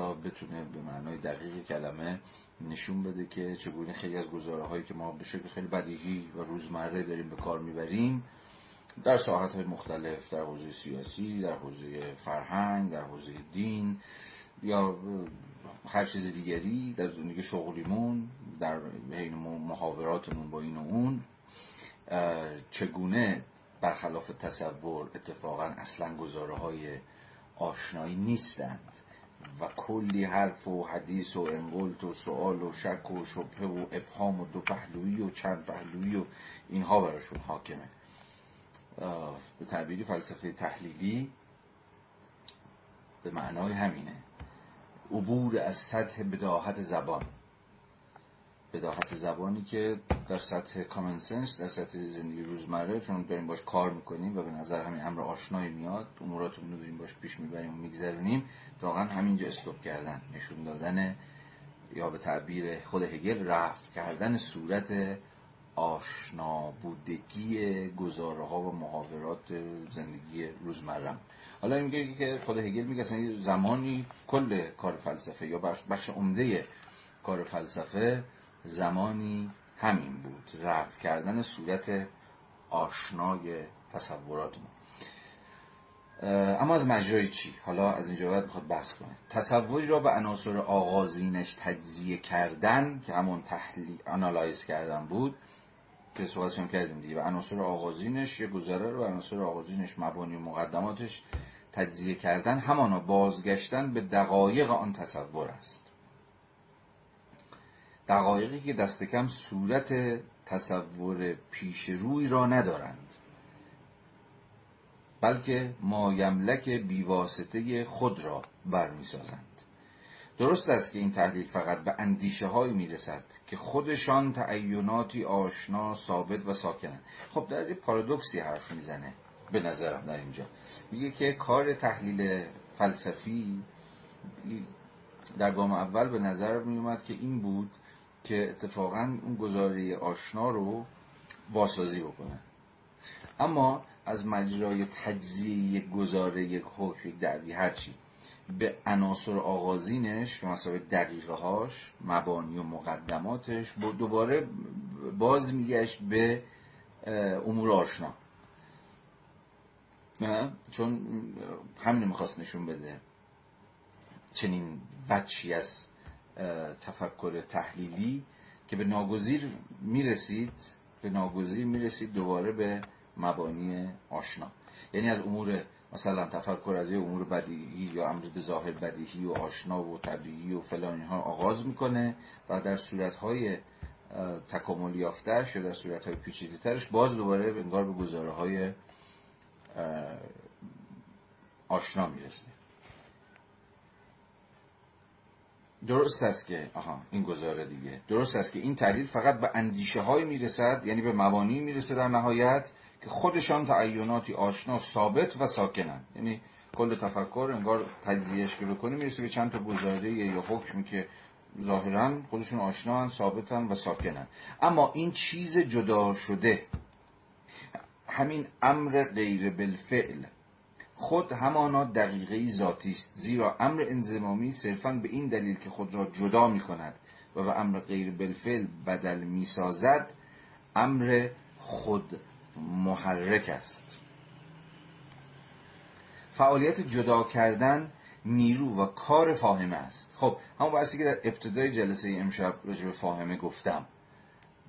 تا بتونه به معنای دقیق کلمه نشون بده که چگونه خیلی از گزاره هایی که ما به شکل خیلی بدیهی و روزمره داریم به کار می‌بریم در ساحت های مختلف در حوزه سیاسی در حوزه فرهنگ در حوزه دین یا هر چیز دیگری در زندگی شغلیمون در حین محاوراتمون با این و اون چگونه برخلاف تصور اتفاقا اصلا گزاره های آشنایی نیستند و کلی حرف و حدیث و انقلت و سوال و شک و شبه و ابهام و دو پهلویی و چند پهلویی و اینها براشون حاکمه. به تعبیری فلسفه تحلیلی به معنای همینه. عبور از سطح بداهت زبان. بداهت زبانی که در سطح کامن سنس در سطح زندگی روزمره چون داریم باش کار می‌کنیم و به نظر همین امر آشنایی میاد اموراتمون رو داریم باش پیش می‌بریم و میگذرونیم واقعا همینجا استوب کردن نشون دادن یا به تعبیر خود هگل رفت کردن صورت آشنا بودگی گزاره ها و محاورات زندگی روزمره حالا میگه که خود هگل میگه زمانی کل کار فلسفه یا بخش عمده کار فلسفه زمانی همین بود. رفع کردن صورت آشنای تصورات ما. اما از مجرای چی؟ حالا از اینجا باید بخواد بحث کنه. تصوری را به عناصر آغازینش تجزیه کردن که همون تحلیل آنالایز کردن بود که صحبتش هم کردیم دیگه. به عناصر آغازینش یه گذره رو به عناصر آغازینش مبانی و مقدماتش تجزیه کردن. همانا بازگشتن به دقایق آن تصور است. دقایقی که دست کم صورت تصور پیش روی را ندارند بلکه مایملک بیواسطه خود را برمیسازند. درست است که این تحلیل فقط به اندیشه های می‌رسد که خودشان تعیناتی آشنا ثابت و ساکنند. خب در از یه پارادوکسی حرف می‌زنه به نظرم در اینجا. میگه که کار تحلیل فلسفی در گام اول به نظر میومد که این بود که اتفاقا اون گزاره آشنا رو باسازی بکنه اما از مجرای تجزیه گزاره یک حکم یک دعوی هرچی به عناصر آغازینش که مثلا دقیقه هاش مبانی و مقدماتش دوباره باز میگشت به امور آشنا نه؟ چون همین می‌خواست نشون بده چنین بچی از تفکر تحلیلی که به ناگزیر می‌رسید به ناگزیر می‌رسید دوباره به مبانی آشنا. یعنی از امور مثلا تفکر از یه امور بدیهی یا امر به ظاهر بدیهی و آشنا و طبیعی و فلان اینها آغاز می‌کنه و در صورتهای تکامل یافتهش یا در صورتهای پیچیده ترش باز دوباره انگار به گزاره های آشنا می‌رسه. درست است که آها این گزاره دیگه. درست است که این تحلیل فقط به اندیشه های می‌رسد یعنی به مبانی می‌رسه در نهایت که خودشان تعیناتی آشنا ثابت و ساکنند. یعنی کل تفکر انگار تجزیهش که بکنی می‌رسه به چند تا گزاره یا حکمی که ظاهرا خودشون آشنا ثابتن و ساکنن. اما این چیز جدا شده همین امر غیر بالفعل. خود همانا دقیقه ذاتی است. زیرا امر انزمامی صرفا به این دلیل که خود را جدا می کند و به امر غیر بالفعل بدل می سازد امر خود محرک است. فعالیت جدا کردن نیرو و کار فاهمه است. خب همون بحثی که در ابتدای جلسه امشب راجع به فاهمه گفتم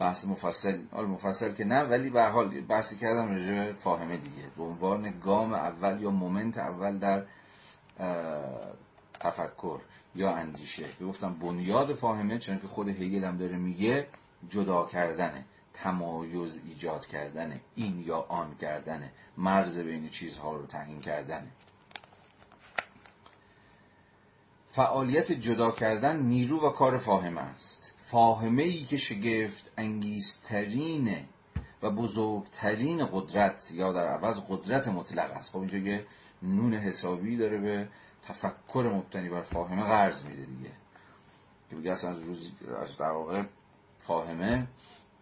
بحث مفصل. حال مفصل که نه ولی به حال بحثی کردم به فاهمه دیگه. به عنوان گام اول یا مومنت اول در تفکر یا اندیشه. گفتم بنیاد فاهمه چون که خود هگل هم داره میگه جدا کردنه. تمایز ایجاد کردنه. این یا آن کردنه. مرز بین چیزها رو تعیین کردنه. فعالیت جدا کردن نیرو و کار فاهمه است. فاهمه ای که شگفت انگیزترین و بزرگترین قدرت یا در عوض قدرت مطلق است. خب اینجا یه نون حسابی داره به تفکر مبتنی بر فاهمه قرض میده دیگه. که بگه اصلا روز از در واقع فاهمه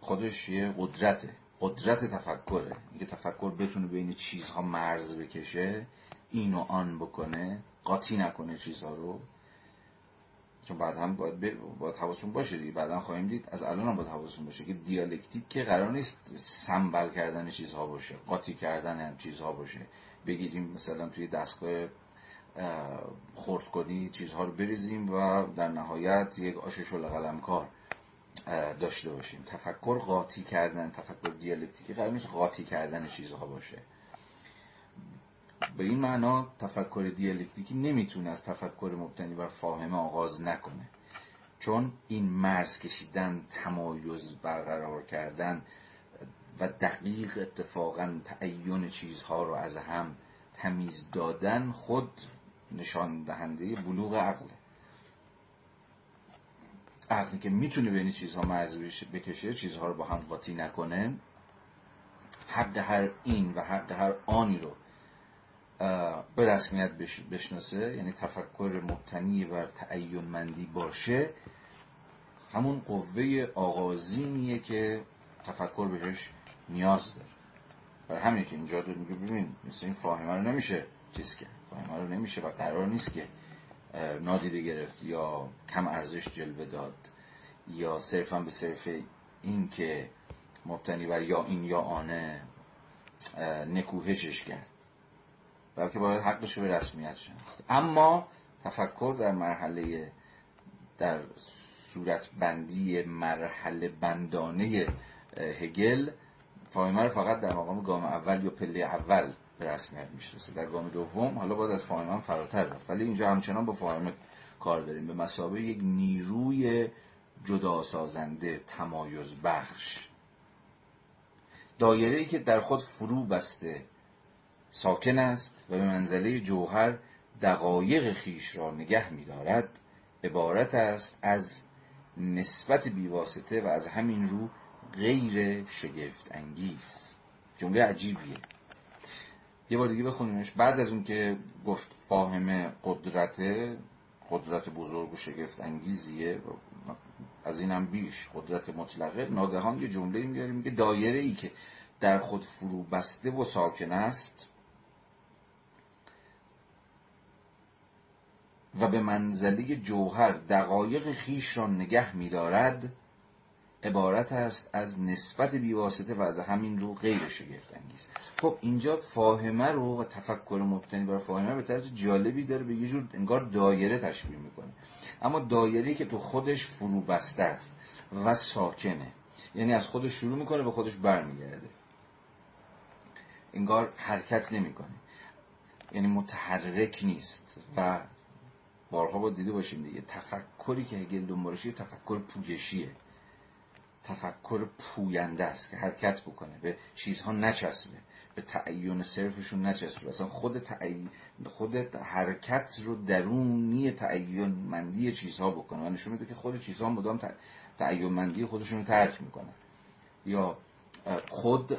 خودش یه قدرته. قدرت تفکره. اینکه تفکر بتونه بین چیزها مرز بکشه این و آن بکنه قاطی نکنه چیزها رو. چون بعد هم باید, ب... باید حواسون باشه دیگه بعدا خواهیم دید. از الان هم باید حواسون باشه که دیالکتیک که قرار نیست سنبل کردن چیزها باشه قاطی کردن هم چیزها باشه. بگیریم مثلا توی دستگاه خورد کنی چیزها رو بریزیم و در نهایت یک آش شل قلم کار داشته باشیم. تفکر قاطی کردن تفکر دیالکتیکی قرار نیست قاطی کردن چیزها باشه. به این معنا تفکر دیالکتیکی نمی‌تونه از تفکر مبتنی بر فاهمه آغاز نکنه. چون این مرز کشیدن تمایز برقرار کردن و دقیق اتفاقا تعین چیزها رو از هم تمیز دادن خود نشان دهنده بلوغ عقله. عقلی که می‌تونه بین چیزها مرز بکشه چیزها رو با هم قاطی نکنه حق هر این و حق هر آنی رو به رسمیت بشناسه یعنی تفکر مبتنی بر تعین مندی باشه همون قوه آغازینیه که تفکر بهش نیاز داره. برای همینه که اینجا داره میگه ببین مثل این فاهمه رو نمیشه چیز کرد. فاهمه رو نمیشه و قرار نیست که نادیده گرفت یا کم ارزش جلوه داد یا صرفا به صرف این که مبتنی بر یا این یا آنه نکوهشش کرد. بلکه باید حقش به رسمیت شناخت. اما تفکر در مرحله در صورت بندی مرحله بندانه هگل فاهمه رو فقط در مقام گام اول یا پله اول به رسمیت می‌شناسه. در گام دوم حالا باید از فاهمه فراتر رفت. ولی اینجا همچنان با فاهمه کار داریم. به مسابقه یک نیروی جدا سازنده تمایز بخش دایره ای که در خود فرو بسته ساکن است و به منزله جوهر دقایق خیش را نگه می‌دارد. عبارت است از نسبت بیواسطه و از همین رو غیر شگفت انگیز. جمله عجیبیه. یه بار دیگه بخونیمش. بعد از اون که گفت فاهمه قدرت قدرت بزرگ و شگفت انگیزیه از اینم بیش. قدرت مطلقه. ناگهان یه جمله میاره میگه دایره ای که در خود فرو بسته و ساکن است و به منزله جوهر دقایق خیش را نگه می‌دارد عبارت است از نسبت بیواسطه و از همین رو غیر شگفت انگیز خب اینجا فاهمه رو و تفکر مبتنی بر فاهمه به طرز جالبی داره به یه جور انگار دایره تشبیه می‌کنه. اما دایره که تو خودش فرو بسته است و ساکنه. یعنی از خودش شروع می‌کنه به خودش برمیگرده. انگار حرکت نمی‌کنه. یعنی متحرک نیست و بارها با دیده باشیم دیگه. تفکری که هگل دنبالشه تفکر پوگشیه تفکر پوینده است که حرکت بکنه. به چیزها نچسبه. به تعین صرفشون نچسبه. اصلا خود تعین خود حرکت رو درونی تعین مندی چیزها بکنه. و نشون میده که خود چیزها مدام تعین مندی خودشون رو ترک می‌کنه یا خود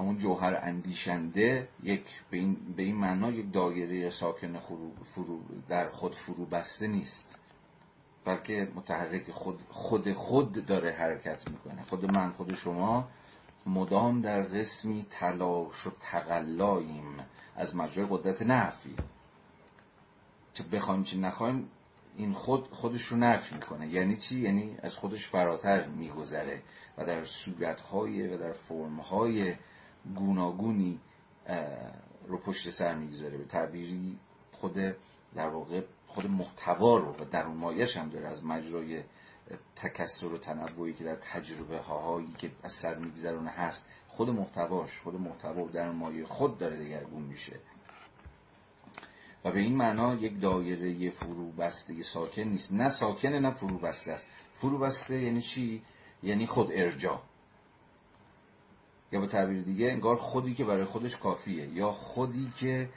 همون جوهر اندیشنده یک به این, معنا یک دایره ساکن فرو در خود فرو بسته نیست. بلکه متحرک خود خود خود داره حرکت می‌کنه. خود من خود شما مدام در قسمی تلاش و تقلاییم از مجرای قدرت نفی. که بخوایم چی نخوایم این خود خودش رو نفی می‌کنه. یعنی چی؟ یعنی از خودش فراتر میگذره و در صورتهای و در فرمهای گوناگونی رو پشت سر می‌گذاره. به تعبیری خود در واقع خود محتوا رو و درون مایش هم داره. از مجرای تکسر و تنوعی که در تجربه هایی که از سر میگذرونه هست خود محتواش خود محتوا در مایه خود داره دگرگون میشه. و به این معنا یک دایره فرو بسته ساکن نیست. نه ساکنه نه فرو بسته است. فرو بسته یعنی چی؟ یعنی خود ارجا یا به تعبیر دیگه انگار خودی که برای خودش کافیه یا خودی که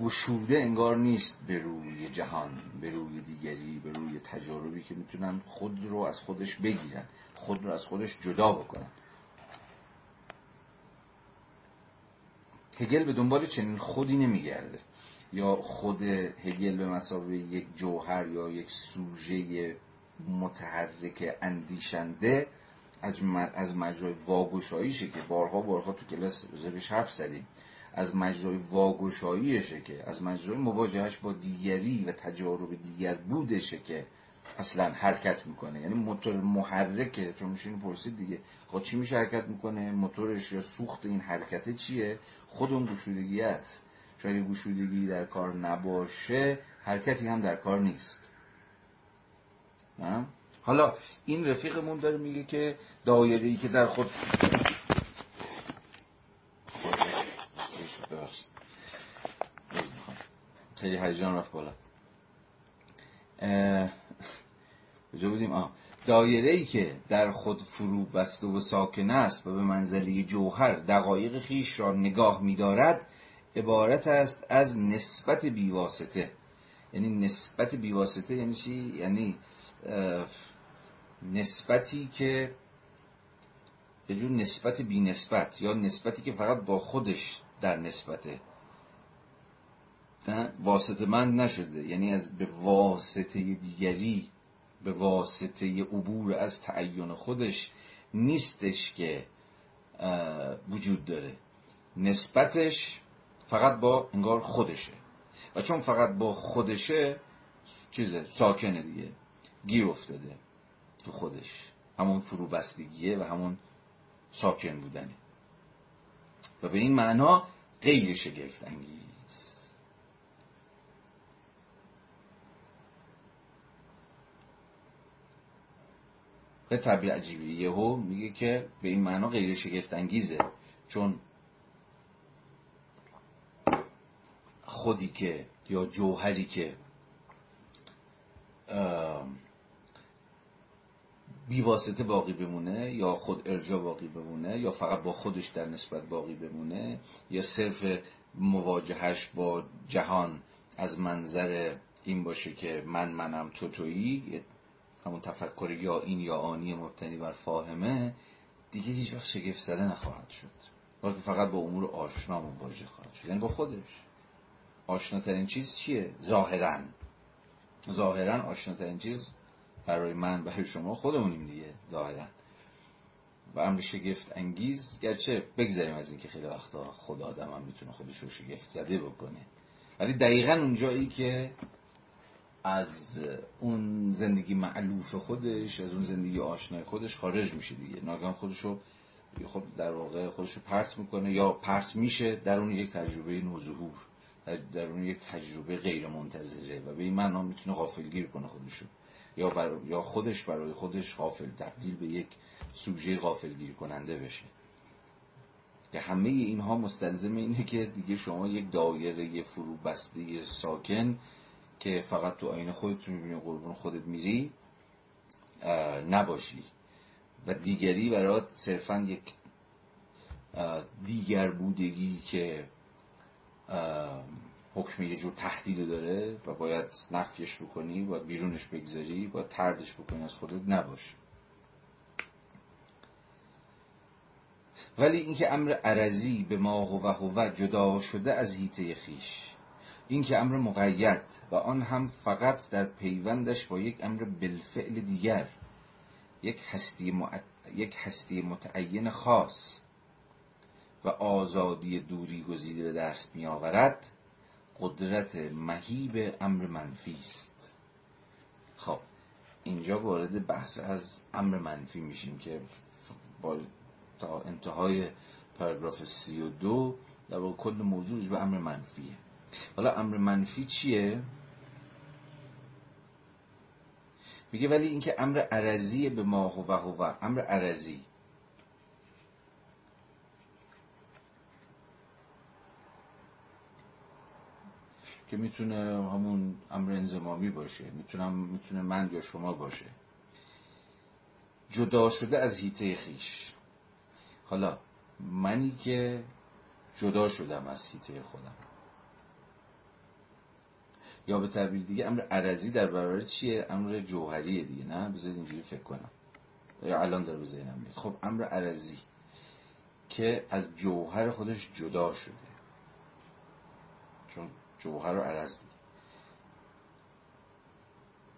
گشوده انگار نیست به روی جهان به روی دیگری به روی تجاربی که می‌تونن خود رو از خودش بگیرن خود رو از خودش جدا بکنن. هگل به دنبال چنین خودی نمیگرده. یا خود هگل به مسابقه یک جوهر یا یک سوژه متحرک اندیشنده از مجرای واگشاییشه که بارها بارها تو کلاس زبش حرف زدیم. از مجرای واگشاییشه که از مجرای مواجهش با دیگری و تجارب دیگر بودشه که اصلا حرکت می‌کنه. یعنی موتور محرکه. چون میشه پرسید دیگه خب چی میشه حرکت می‌کنه؟ موتورش یا سوخت این حرکته چیه؟ خود اون گشودگی است. چون اگه گشودگی در کار نباشه حرکتی هم در کار نیست. نه؟ حالا این رفیقمون داره میگه که دایره ای که در خود خیلی هیجان رفت بالا. کجا بودیم؟ آه. دایره ای که در خود فرو بسته و ساکن است و به منزله جوهر دقایق خیش را نگاه می‌دارد عبارت است از نسبت بیواسطه. یعنی نسبت بیواسطه یعنی چی؟ یعنی نسبتی که یه جور نسبت بی نسبت یا نسبتی که فقط با خودش در نسبته. واسطه من نشده. یعنی از به واسطه دیگری به واسطه عبور از تعین خودش نیستش که وجود داره. نسبتش فقط با انگار خودشه. و چون فقط با خودشه چیزه ساکنه دیگه. گیر افتاده تو خودش. همون فروبستگیه و همون ساکن بودنه. و به این معنا غیر شگفت انگیز به تعبیر عجیبی یهو میگه که به این معنا غیر شگفت انگیزه چون خودی که یا جوهری که بیواسطه باقی بمونه یا خود ارجا باقی بمونه یا فقط با خودش در نسبت باقی بمونه یا صرف مواجهش با جهان از منظر این باشه که من منم تو تویی همون تفکر یا این یا آنی مبتنی بر فاهمه دیگه هیچ وقت شگفت زده نخواهد شد. بلکه فقط با امور آشنا مواجه خواهد شد. یعنی با خودش. آشناترین چیز چیه؟ ظاهرا. ظاهرا آشناترین چیز برای من برای شما خودمونیم دیگه ظاهرا. و امر شگفت انگیز. گرچه بگذاریم از اینکه خیلی وقتا خود آدم هم می‌تونه خودش رو شگفت زده بکنه. ولی دقیقا اونجایی که از اون زندگی معلوف خودش از اون زندگی آشنای خودش خارج میشه دیگه. ناگهان خودش رو خود در واقع خودش رو پرت می‌کنه یا پرت میشه در اون یک تجربه نوظهور در اون یک تجربه غیر منتظره و به این معنا می‌تونه غافلگیر کنه خودشو یا, بر... یا خودش برای خودش غافل تبدیل به یک سوژه غافلگیر کننده بشه. که همه اینها مستلزم اینه که دیگه شما یک دایره فرو بسته ساکن که فقط تو آینه خودت می‌بینی قربون خودت میری نباشی. و دیگری برات صرفا یک دیگر بودگی که حکم یه جور تهدید داره و باید نفیش بکنی باید بیرونش بگذاری باید تردش بکنی از خودت نباشه ولی اینکه امر عرضی به ما و هو جدا شده از هیته خیش. اینکه امر مقید و آن هم فقط در پیوندش با یک امر بالفعل دیگر یک هستی, یک هستی متعین خاص و آزادی دوری گزیده به دست می آورد قدرت مهیب امر منفی است. خب اینجا وارد بحث از امر منفی میشیم که با تا انتهای پاراگراف سی و دو در واقع کل موضوعش به امر منفیه. حالا امر منفی چیه؟ میگه ولی اینکه امر عرضی به ما و هو امر عرضی. که می‌تونه همون امر انزمامی باشه می‌تونم می‌تونه من یا شما باشه. جدا شده از هیته خیش. حالا منی که جدا شدم از هیته خودم. یا به تعبیر دیگه امر عرضی در برابر چیه؟ امر جوهریه دیگه نه؟ بذارید اینجوری فکر کنم. یا الان داره به خب امر عرضی که از جوهر خودش جدا شده. جوهر رو عرض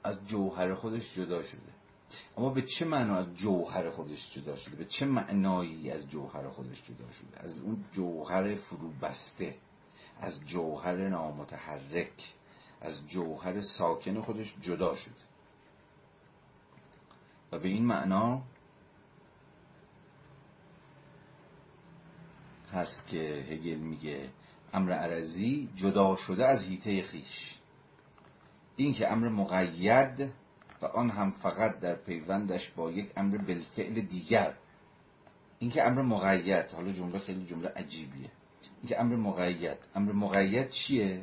از جوهر خودش جدا شده. اما به چه معنا از جوهر خودش جدا شده؟ به چه معنایی از جوهر خودش جدا شده؟ از اون جوهر فرو بسته از جوهر نامتحرک از جوهر ساکن خودش جدا شده. و به این معنا هست که هگل میگه امر عرضی جدا شده از هیته خیش. این که امر مقید و آن هم فقط در پیوندش با یک امر بالفعل دیگر. این که امر مقید حالا جمله خیلی جمله عجیبیه. این که امر مقید امر مقید چیه؟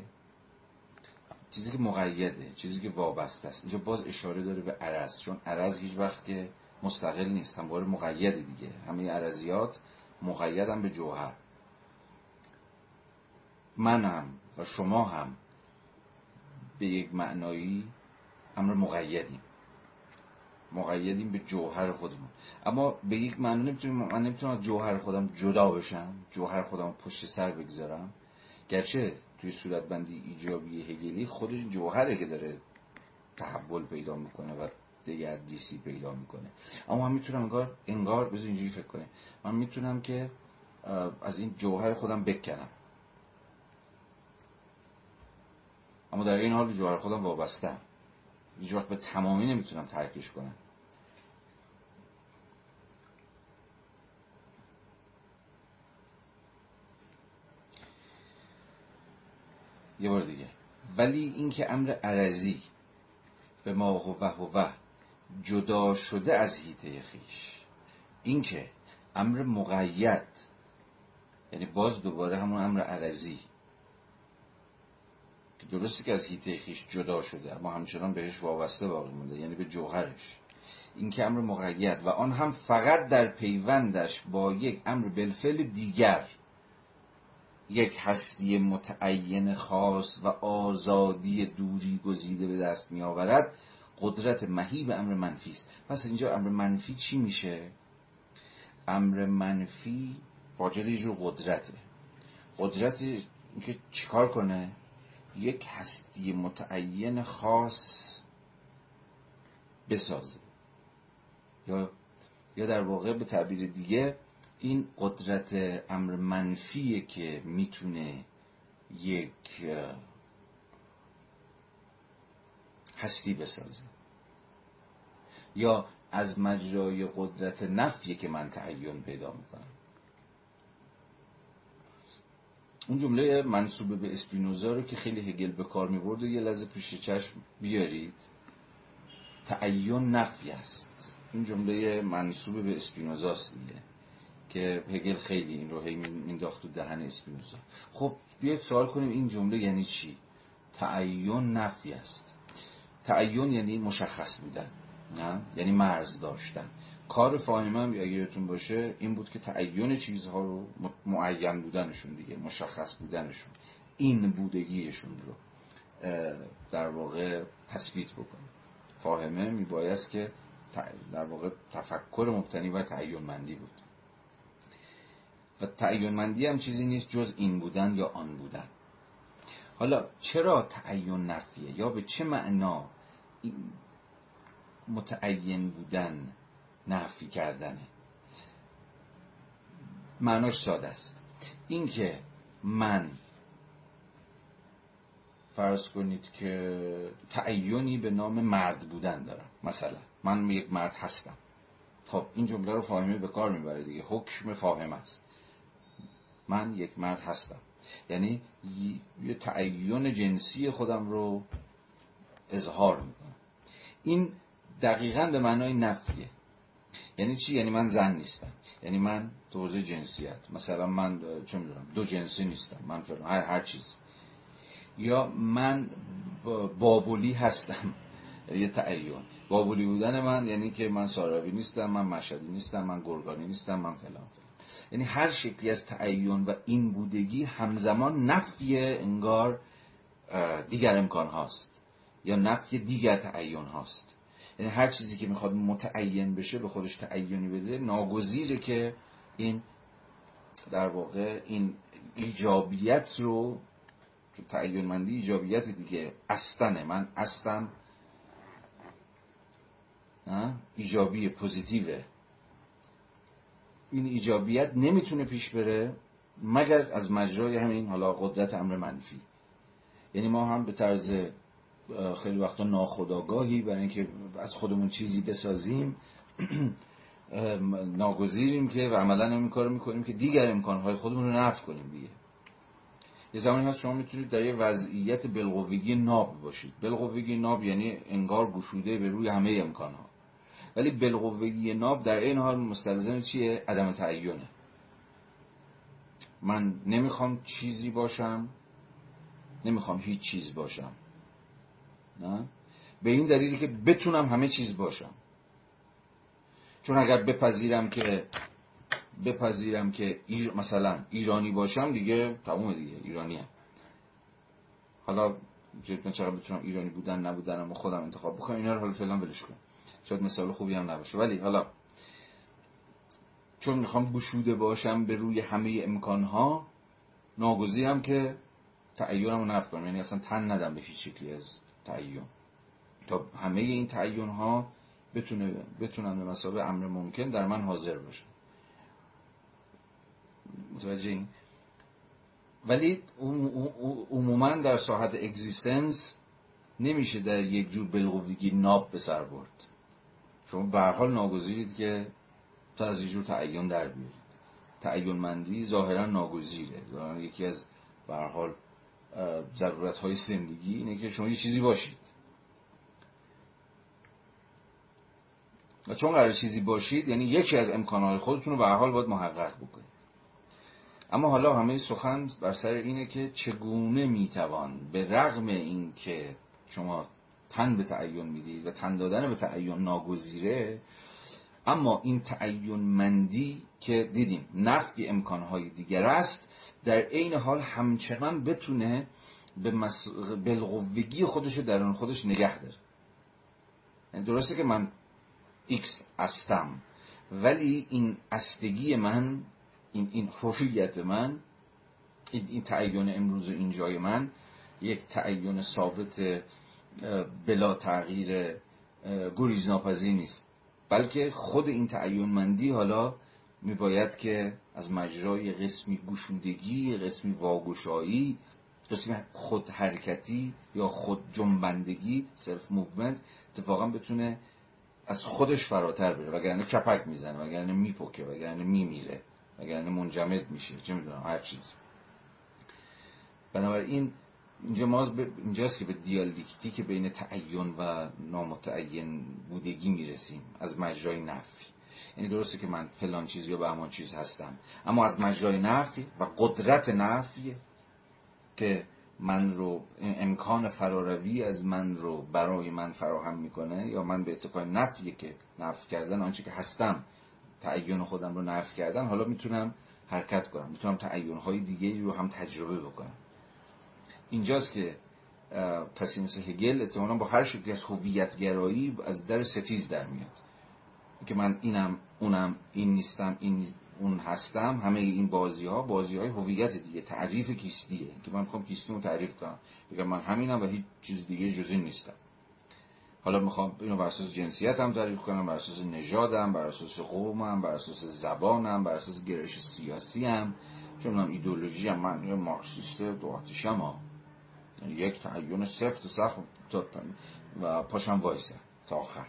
چیزی که مقیده چیزی که وابسته است. اینجا باز اشاره داره به عرض چون عرض هیچ وقت که مستقل نیست همواره مقید دیگه. همه عرضیات مقیدن به جوهر. منم و شما هم به یک معنایی امر مقیدیم. مقیدیم به جوهر خودمون. اما به یک معنی نمی‌تونیم من نمی‌تونم از جوهر خودم جدا بشم جوهر خودم پشت سر بگذارم. گرچه توی صورت بندی ایجابی هگلی خودش جوهره که داره تحول پیدا می‌کنه و دیگر دیسی پیدا می‌کنه. اما من می‌تونم انگار انگار بذار اینجوری فکر کنه من می‌تونم که از این جوهر خودم بکنم. اما در این حال جوهر خودم وابستم هیچ وقت به تمامی نمی‌تونم ترکش کنم. یه بار دیگه. ولی اینکه امر عرضی به ما و و جدا شده از هیته خیش. اینکه امر مقید یعنی باز دوباره همون امر عرضی درسته که از هیته خیش جدا شده اما همچنان بهش وابسته باقی مونده یعنی به جوهرش. این که امر مقید و آن هم فقط در پیوندش با یک امر بالفعل دیگر یک هستی متعین خاص و آزادی دوری گزیده به دست می آورد قدرت مهیب امر منفی است. پس اینجا امر منفی چی میشه؟ امر منفی واجد یه جور قدرته. قدرت که چیکار کنه؟ یک هستی متعین خاص بسازه. یا یا در واقع به تعبیر دیگه این قدرت امر منفیه که می‌تونه یک هستی بسازه. یا از مجرای قدرت نفیه که من تعین پیدا می‌کنم. اون جمله منصوبه به اسپینوزا رو که خیلی هگل به کار می‌برد و یه لحظه پیش چشم بیارید. تعین نفی است. این جمله منصوبه به اسپینوزاست دیگه که هگل خیلی این رو هی مینداخت تو دهن اسپینوزا. خب بیاید سوال کنیم این جمله یعنی چی؟ تعین نفی است. تعین یعنی مشخص بودن نه؟ یعنی مرز داشتن. کار فاهمم یا یادتون باشه این بود که تعین چیزها رو معین بودنشون دیگه مشخص بودنشون. این بودگیشون رو در واقع تثبیت بکنه فاهمه میبایست که در واقع تفکر مبتنی و تعین مندی بود. و تعین مندی هم چیزی نیست جز این بودن یا آن بودن. حالا چرا تعین نفیه؟ یا به چه معنا متعین بودن نفی کردنه. معناش ساده است. اینکه من فرض کنید که تعینی به نام مرد بودن دارم. مثلا من یک مرد هستم. خب این جمله رو فاهمه به کار می‌بره دیگه. حکم فاهم است. من یک مرد هستم. یعنی یه تعین جنسی خودم رو اظهار می‌کنم. این دقیقا به معنای نفیه. یعنی چی؟ یعنی من زن نیستم. یعنی من توضیح جنسیت. مثلا من چه می‌دونم دو جنسی نیستم. من هر هر چیز. یا من بابولی هستم. [LAUGHS] یه تعین. بابولی بودن من یعنی که من ساراوی نیستم من مشهدی نیستم من گرگانی نیستم من فلان فلان. یعنی هر شکلی از تعین و این بودگی همزمان نفی انگار دیگر امکان هاست. یا نفی دیگر تعین هاست. یعنی هر چیزی که می‌خواد متعین بشه به خودش تعینی بده ناگزیره که این در واقع این ایجابیت رو چون تعین مندی ایجابیت دیگه استنه من استم ایجابی پوزیتیوه. این ایجابیت نمی‌تونه پیش بره مگر از مجرای همین حالا قدرت امر منفی. یعنی ما هم به طرز خیلی وقتا ناخداگاهی برای اینکه از خودمون چیزی بسازیم. [CLEARS THROAT] ناگزیریم که و عملا این کار می‌کنیم که دیگر امکانهای خودمون رو نفت کنیم دیگه. یه زمانی هست شما می‌تونید در یه وضعیت بلغوگی ناب باشید. بلغوگی ناب یعنی انگار گشوده به روی همه امکانها. ولی بلغوگی ناب در این حال مستلزم چیه؟ عدم تعینه. من نمی‌خوام چیزی باشم. نمی‌خوام هیچ چیز باشم. نه؟ به این دلیلی که بتونم همه چیز باشم. چون اگر بپذیرم که بپذیرم که ایر... مثلا ایرانی باشم دیگه تموم دیگه ایرانی هم. حالا من چقدر بتونم ایرانی بودن نبودنم و خودم انتخاب بکنم اینا رو حالا فعلا ولش کنم. شاید مثال خوبی هم نباشه. ولی حالا چون می‌خوام بشوده باشم به روی همه امکانها ناگزیرم که تعیینم رو نفت کنم. یعنی اصلا تن ندم به هیچ شکلی از تعیین تا همه این تعیین ها بتونه بتونن به مسابقه امر ممکن در من حاضر باشن متوجه این؟ ولی عموما در ساحت اگزیستنس نمیشه در یک جور بلغویگی ناب به سر برد. شما به حال ناگزیرید که تا از یک جور تعین در بیارید. تعین مندی ظاهرا ناگزیره. یکی از به حال ضرورت های زندگی اینه که شما یه چیزی باشید. و چون قرار چیزی باشید یعنی یکی از امکانهای خودتون رو به حال باید محقق بکنید. اما حالا همه سخن بر سر اینه که چگونه می‌توان به رغم این که شما تن به تعین می‌دید و تن دادن به تعین ناگزیره اما این تعین مندی که دیدیم نفی امکانهای دیگر است در عین حال همچنان بتونه به مس... بلغوگی خودش در اون خودش نگه داره. یعنی درسته که من ایکس استم ولی این استگی من این این هویت من این, این تعین امروز این جای من یک تعین ثابت بلا تغییر گریزناپذیر نیست. بلکه خود این تعین مندی حالا میباید که از مجرای قسمی گشودگی قسمی واگشایی قسمی خود حرکتی یا خود جنبندگی self movement اتفاقا بتونه از خودش فراتر بره. وگرنه کپک می‌زنه وگرنه میپکه وگرنه میمیره وگرنه منجمد میشه چه می‌دونم هر چیز بنابراین اینجا ما اینجاست که به دیالکتیک بین تعین و نامتعین بودگی می‌رسیم از مجرای نفی. یعنی درسته که من فلان چیز یا به همان چیز هستم اما از مجرای نفی و قدرت نفی که من رو امکان فراروی از من رو برای من فراهم می‌کنه یا من به اتکای نفیه که نفی کردن آنچه که هستم تعین خودم رو نفی کردن حالا می‌تونم حرکت کنم. می‌تونم تعین های دیگه رو هم تجربه بکنم. اینجاست که کسی مثل هگل اتمالا با هر شکلی از هویت گرایی از در ستیز در میاد. که من اینم اونم این نیستم این اون هستم همه این بازی ها بازی های هویت دیگه تعریف کیستیه. که من می‌خوام کیستیمو تعریف کنم بگم من همینم و هیچ چیز دیگه جز نیستم. حالا می‌خوام اینو بر اساس جنسیت هم تعریف کنم بر اساس نژادم بر اساس قومم بر اساس زبانم بر اساس گرایش سیاسی هم چون من ایدولوژی هم من مارکسیست دو آتیشم یعنی یک تعین سفت و سخت و پاشم وایسه تا آخر.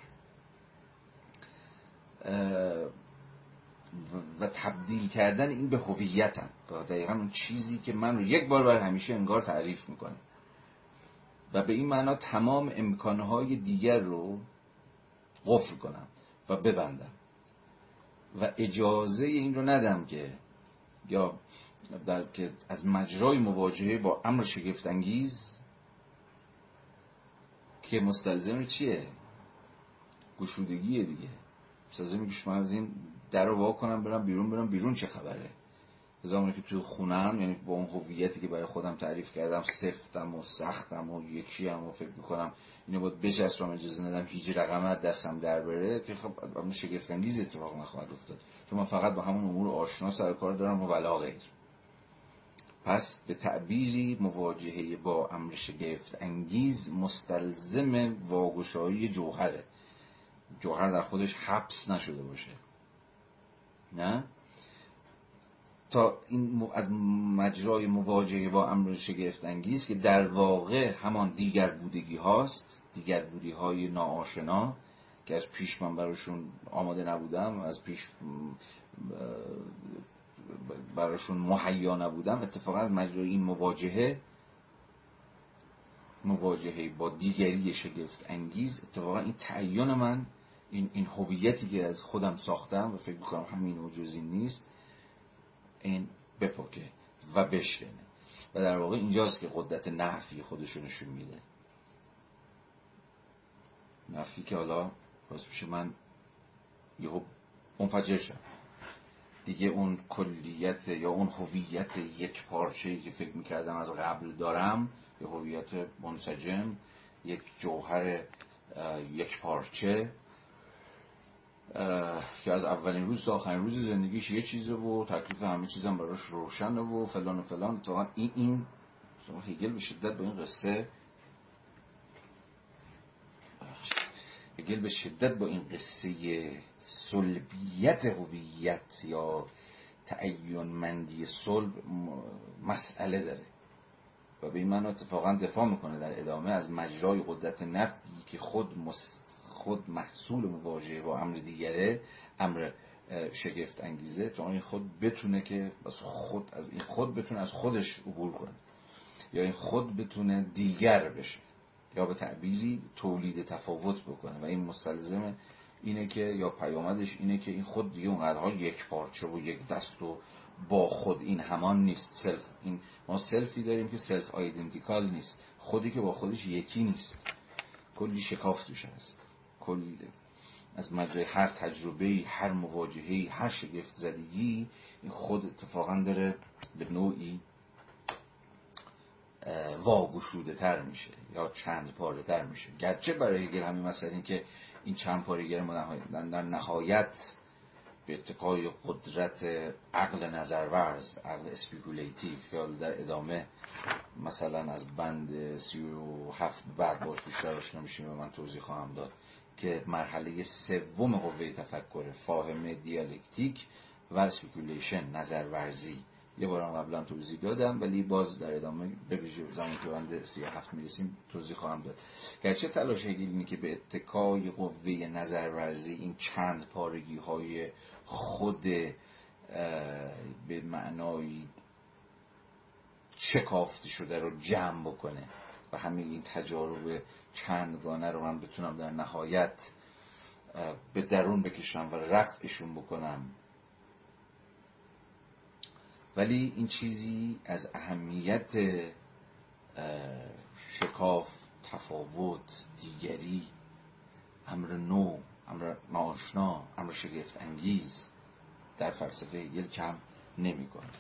و تبدیل کردن این به هویتم. و دقیقا اون چیزی که من رو یک بار بر همیشه انگار تعریف می‌کنه. و به این معنا تمام امکانهای دیگر رو قفل کنم و ببندم. و اجازه این رو ندم که یا در که از مجرای مواجهه با امر شگفت انگیز که مستلزم چیه؟ گشودگیه دیگه. مستلزم که شما از این در رو کنم برم بیرون برم بیرون چه خبره؟ زمانی که توی خونم یعنی با اون هویتی که برای خودم تعریف کردم سفتم و سختم و یکی هم و فکر می‌کنم اینو باید بچسبم اجازه ندم هیچ رقمت دستم در بره که خب اون شگفت انگیز اتفاق نخواهد افتاد. چون من فقط با همون امور آشنا سر کار دارم و ولا غیر پس به تعبیری مواجهه با امر شگفت انگیز مستلزم واگشایی جوهره. جوهر در خودش حبس نشده باشه. نه؟ تا این از مجرای مواجهه با امر شگفت انگیز که در واقع همان دیگر بودگی هاست دیگر بودی های ناآشنا که از پیش من براشون آماده نبودم از پیش براشون مهیا نبودم اتفاقا از مجرای این مواجهه مواجهه با دیگری شگفت انگیز. اتفاقا این تعین من این این هویتی که از خودم ساختم و فکر می‌کنم همین و جزی نیست این بپکه و بشکنه. و در واقع اینجاست که قدرت نفی خودشو نشون میده. نفی که حالا میشه من یهو منفجر شم دیگه اون کلیت یا اون هویت یک پارچه که فکر می‌کردم از قبل دارم یه هویت منسجم یک جوهر یک پارچه که از اولین روز تا آخرین روز زندگیش یه چیزه و تکلیف همه چیزم براش روشنه و فلان و فلان. تا این این هگل به شدت به این قصه هگل به شدت با این قصه سلبیت هویت یا تعین مندی صلب مسئله داره. و به این معنا اتفاقا دفاع می‌کنه در ادامه از مجرای قدرت نفی که خود خود محصول مواجهه با امر دیگره امر شگفت انگیزه تا این خود بتونه که خود از این خود بتونه از خودش عبور کنه یا این خود بتونه دیگر بشه. یا به تعبیری تولید تفاوت بکنه. و این مستلزم اینه که یا پیامدش اینه که این خود دیگه اونقدرها یک پارچه و یک دست و با خود این همان نیست. self. این ما self ی داریم که self identical نیست. خودی که با خودش یکی نیست. کلی شکاف توش هست. کلی. از مجرای هر تجربه هر مواجهه هر شگفت زدگی این خود اتفاقا داره به نوعی واگشوده تر میشه یا چند پاره تر میشه. گرچه برای هگل همین مثلا این که این چند پارهگر در نهایت به اتکای قدرت عقل نظرورز عقل speculative که در ادامه مثلا از بند سی و هفت بعد باش بیشتر آشنا میشیم و من توضیح خواهم داد که مرحله سوم قوه تفکر فاهمه دیالکتیک و speculation نظرورزی. یه بارم قبلا توضیح دادم ولی باز در ادامه به ویژه زمانی که بند سی هفت می‌رسیم توضیح خواهم داد. گرچه تلاش هگل که به اتکای قوه نظرورزی این چند پارگی های خود به معنای چکافته شده رو جمع بکنه و همین این تجارب چندگانه رو من بتونم در نهایت به درون بکشم و رفعشون بکنم. ولی این چیزی از اهمیت شکاف تفاوت دیگری امر نو امر ناشنا امر شگفت انگیز در فلسفه هگل کم نمی‌کنه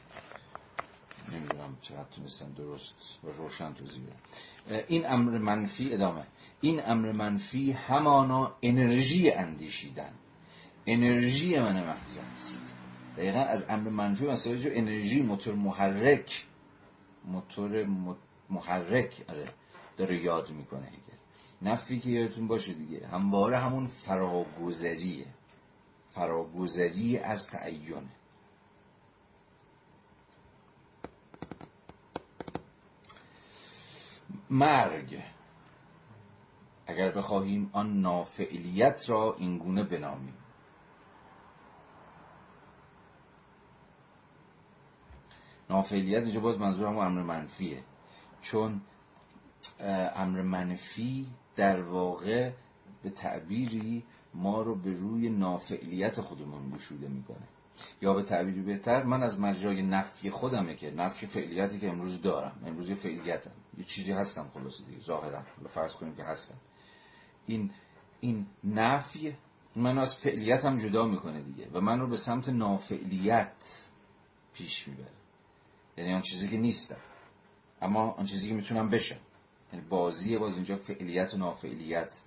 نمی‌دونم چقدر تونستم درست و روشن توضیح بدم. این امر منفی ادامه. این امر منفی همانا انرژی اندیشیدن. انرژی من محض است. دقیقا از امر منفی مثلا جو انرژی موتور محرک. موتور محرک آره داره یاد می‌کنه هگل نفی که یادتون باشه دیگه همواره همون فراگذریه. فراگذری از تعینه مرگ. اگر بخواهیم آن نافعلیت را اینگونه بنامیم. نافعلیت اینجا باز منظور همون امر منفیه. چون امر منفی در واقع به تعبیری ما رو به روی نافعلیت خودمون گشوده می‌کنه. یا به تعبیری بهتر من از مجرای نفی خودمه که نفی فعلیتی که امروز دارم. امروز یه فعلیتم. یه چیزی هستم خلاصه دیگه. ظاهرا. فرض کنیم که هستم. این این نفی من از فعلیتم جدا می‌کنه دیگه. و من رو به سمت نافعلیت پیش می‌بره. یعنی آن چیزی که نیستم. اما آن چیزی که می‌تونم بشم. یعنی بازی باز اینجا فعلیت و نافعلیت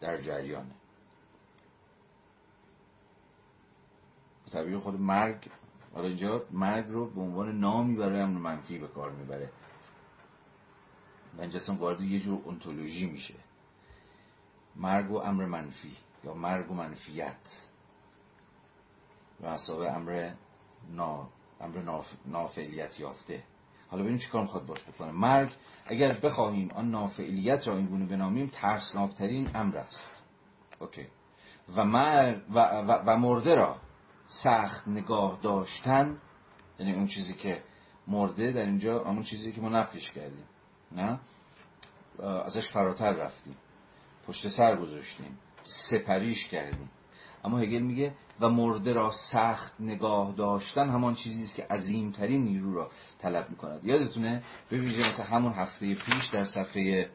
در جریانه. تعبیر خود مرگ حالا اینجا مرگ رو به عنوان نامی برای امر منفی به کار می‌بره. و اینجا وارد یه جور انتولوژی میشه. مرگ و امر منفی یا مرگ و منفیت. و حساب امر نا امر نافعلیت یافته. حالا ببینیم چیکار می‌خواد باش بکنه مرگ اگر بخواهیم آن نافعلیت را اینگونه بنامیم ترسناکترین امر است. اوکی. و, مرگ و, و, و مرده را سخت نگاه داشتن یعنی اون چیزی که مرده در اینجا همون چیزی که ما نفیش کردیم. نه؟ ازش فراتر رفتیم. پشت سر گذاشتیم. سپریش کردیم. اما هگل میگه و مرده را سخت نگاه داشتن همان چیزی است که عظیمترین نیرو را طلب می‌کند. یادتونه به ویژه مثلا همون هفته پیش در صفحه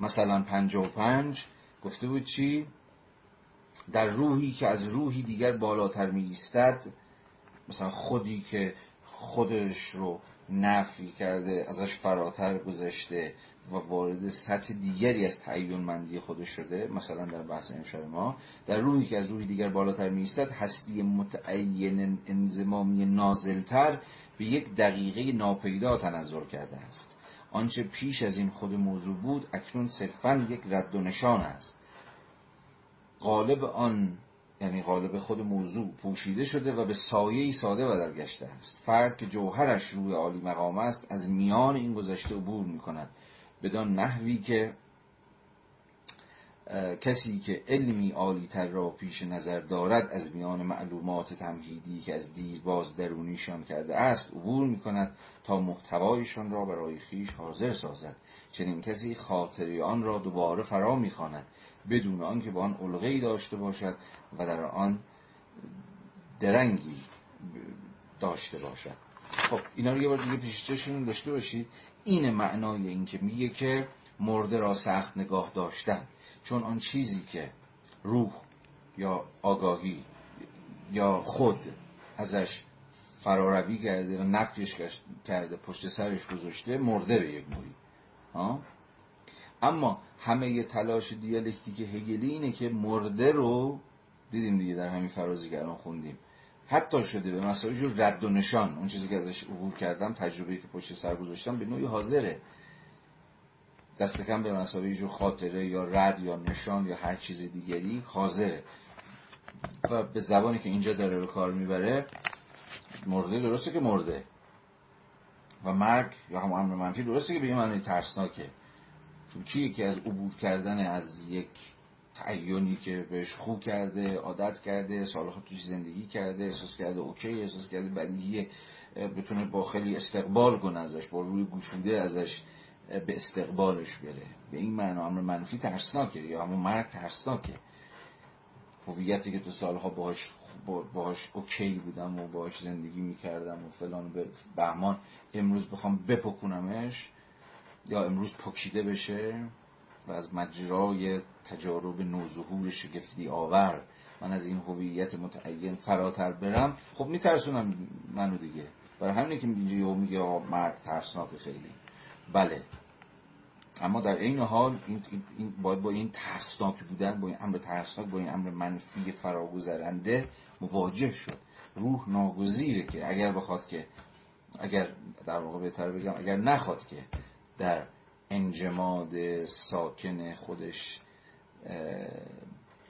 مثلا پنج گفته بود چی؟ در روحی که از روحی دیگر بالاتر می ایستد مثلا خودی که خودش رو نفی کرده ازش فراتر گذشته و وارد سطح دیگری از تعیون مندی خودش شده مثلا در بحث امشب ما. در روحی که از روحی دیگر بالاتر می ایستد هستی متعین انزمامی نازلتر به یک دقیقه ناپیدا تنظر کرده است. آنچه پیش از این خود موضوع بود اکنون صرفا یک رد و نشان است. قالب آن یعنی قالب خود موضوع پوشیده شده و به سایه ساده بدل گشته است. فرد که جوهرش روی عالی مقام است از میان این گذشته عبور می کند بدان نحوی که کسی که علمی عالی تر را پیش نظر دارد از میان معلومات تمهیدی که از دیر باز درونیشان کرده است عبور می کند تا محتوایشان را برای خیش حاضر سازد. چنین کسی خاطری آن را دوباره فرا می‌خواند. بدون آنکه با آن علقه داشته باشد و در آن درنگی داشته باشد. خب اینا رو یه بار دیگه پیش داشته باشید این معنای این که میگه که مرده را سخت نگاه داشتن. چون آن چیزی که روح یا آگاهی یا خود ازش فراروی کرده و نفیش کرده پشت سرش گذاشته مرده به یک موری. اما همه تلاش دیالکتیک هگلی اینه که مرده رو دیدیم دیگه در همین فرازی که الان خوندیم. حتی شده به مسائل جور رد و نشان. اون چیزی که ازش عبور کردم تجربه که پشت سر گذاشتم به نوعی حاضره. دست کم به مسابقه جو خاطره یا رد یا نشان یا هر چیز دیگری حاضره. و به زبانی که اینجا داره به کار می‌بره مرده درسته که مرده. و مرگ یا هم امر منفی درسته که به این معنی ترسناکه. کی که از عبور کردن از یک تعیونی که بهش خوب کرده عادت کرده سالها توش زندگی کرده احساس کرده اوکی احساس کرده بدیهیه بتونه با خیلی استقبال کنه ازش با روی گشوده ازش به استقبالش بره. به این معنا امر منفی ترسناکه یا همون مرگ ترسناکه. هویتی که تو سالها باهاش باهاش اوکی بودم و باهاش زندگی می‌کردم و فلان به بهمان امروز بخوام بپکنمش یا امروز پکیده بشه و از مجرای تجارب نوظهور شگفتی آور من از این هویت متعین فراتر برم. خب میترسونم منو دیگه. برای همینه که اینجا میگه مرگ ترسناک خیلی. بله. اما در این حال این, این باید با این ترسناک بودن با این امر ترسناک با این امر منفی فراگذرنده مواجه شد. روح ناگزیره که اگر بخواد که اگر در واقع بهتر بگم اگر نخواد که در انجماد ساکن خودش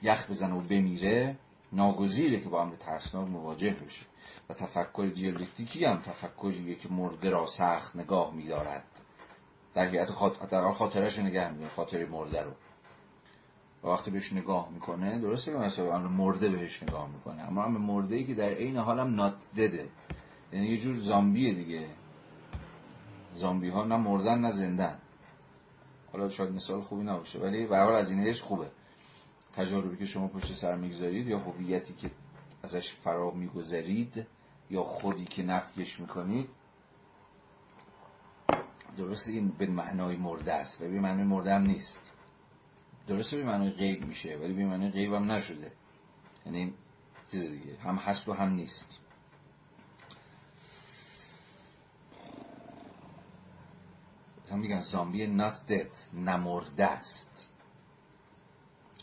یخ بزنه و بمیره ناگزیره که با امر ترسناک مواجه بشه. و تفکر دیالکتیکی هم تفکریه که مرده را سخت نگاه میدارد. در حیات خاطر خاطرش نگه میداره خاطر مرده رو. و وقتی بهش نگاه می‌کنه درسته که مثلا امر مرده بهش نگاه می‌کنه اما امر مرده ای که در عین حال هم نات دده یعنی یه جور زامبیه دیگه. زامبی ها نه مردن نه زندن. حالا شاید مثال خوبی نباشه ولی به حال از اینش خوبه. تجاربی که شما پشت سر می‌گذارید یا هویتی که ازش فرا می‌گذارید یا خودی که نفیش می‌کنید درسته این به معنای مرده است و به معنای مرده هم نیست. درسته به معنای غیب میشه ولی به معنای غیب هم نشده. یعنی چیز دیگه هم هست و هم نیست. هم میگن زامبی not dead نمرده است.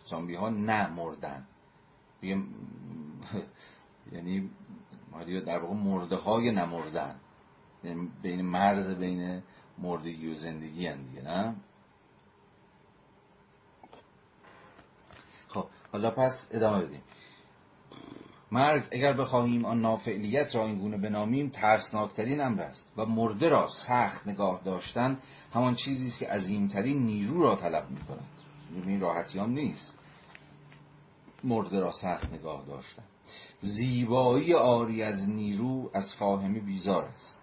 زامبی ها نمردن [LAUGHS] یعنی در واقع مرده های نمردن. یعنی بین مرز بین مردگی و زندگی هم دیگه نه؟ خب حالا پس ادامه بدیم. مرگ اگر بخواهیم آن نافعلیت را این گونه بنامیم ترسناکترین امر است و مرده را سخت نگاه داشتن همان چیزی است که عظیمترین نیرو را طلب می کند این راحتی هم نیست. مرده را سخت نگاه داشتن. زیبایی آری از نیرو از فاهمه بیزار است.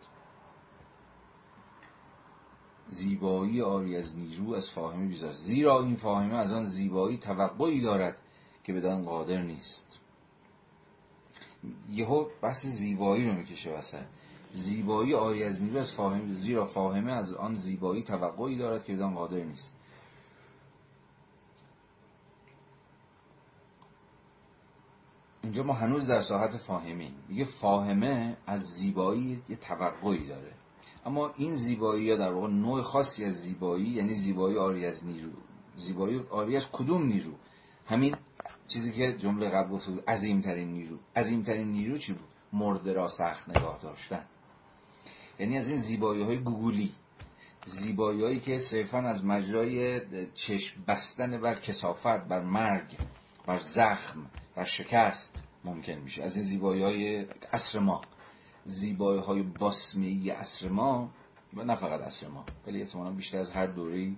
زیبایی آری از نیرو از فاهمه بیزار زیرا این فاهمه از آن زیبایی توقعی دارد که بدان قادر نیست. یهو بحث زیبایی رو می‌کشه وسط. زیبایی آری از نیرو از فاهمه زیرا فاهمه از آن زیبایی توقعی دارد که بدان قادر نیست. اینجا ما هنوز در ساحت فاهمی میگه فاهمه از زیبایی یه توقعی داره. اما این زیبایی یا در واقع نوع خاصی از زیبایی یعنی زیبایی آری از نیرو. زیبایی آری از کدوم نیرو؟ همین چیزی که جمله قبل گفت بود عظیمترین نیرو. عظیمترین نیرو چی بود؟ مرده را سخت نگاه داشتن. یعنی از این زیبایی های گوگولی. زیبایی هایی که صرفا از مجرای چشم بستن بر کسافت بر مرگ بر زخم بر شکست ممکن میشه. از این زیبایی های عصر ما. زیبایی های باسمی عصر ما و نه فقط عصر ما ولی احتمالا بیشتر از هر دوره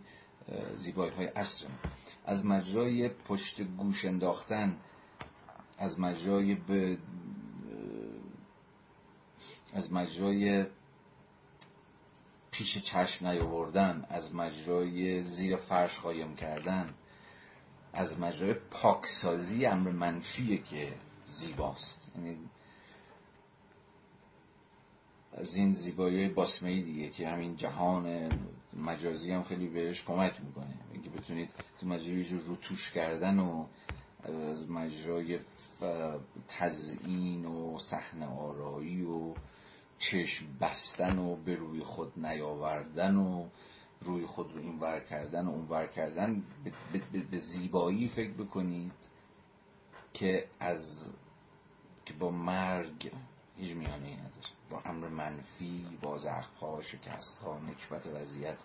زیبایی های عصر ما. از مجرای پشت گوش انداختن از مجرای به از مجرای پیش چشم نیاوردن از مجرای زیر فرش قایم کردن از مجرای پاکسازی امر منفیه که زیباست. یعنی از این زیبایی باسمه دیگه که همین جهان مجازی هم خیلی بهش کمک می‌کنه. اینکه بتونید تو جو روتوش کردن و از مجرای تزیین و صحنه آرایی و چشم بستن و به روی خود نیاوردن و روی خود رو این ور کردن و اون ور کردن به زیبایی فکر بکنید که از که با مرگ هیچ میانه ای نداره. با امر منفی با ها شکست ها نکبت وضعیت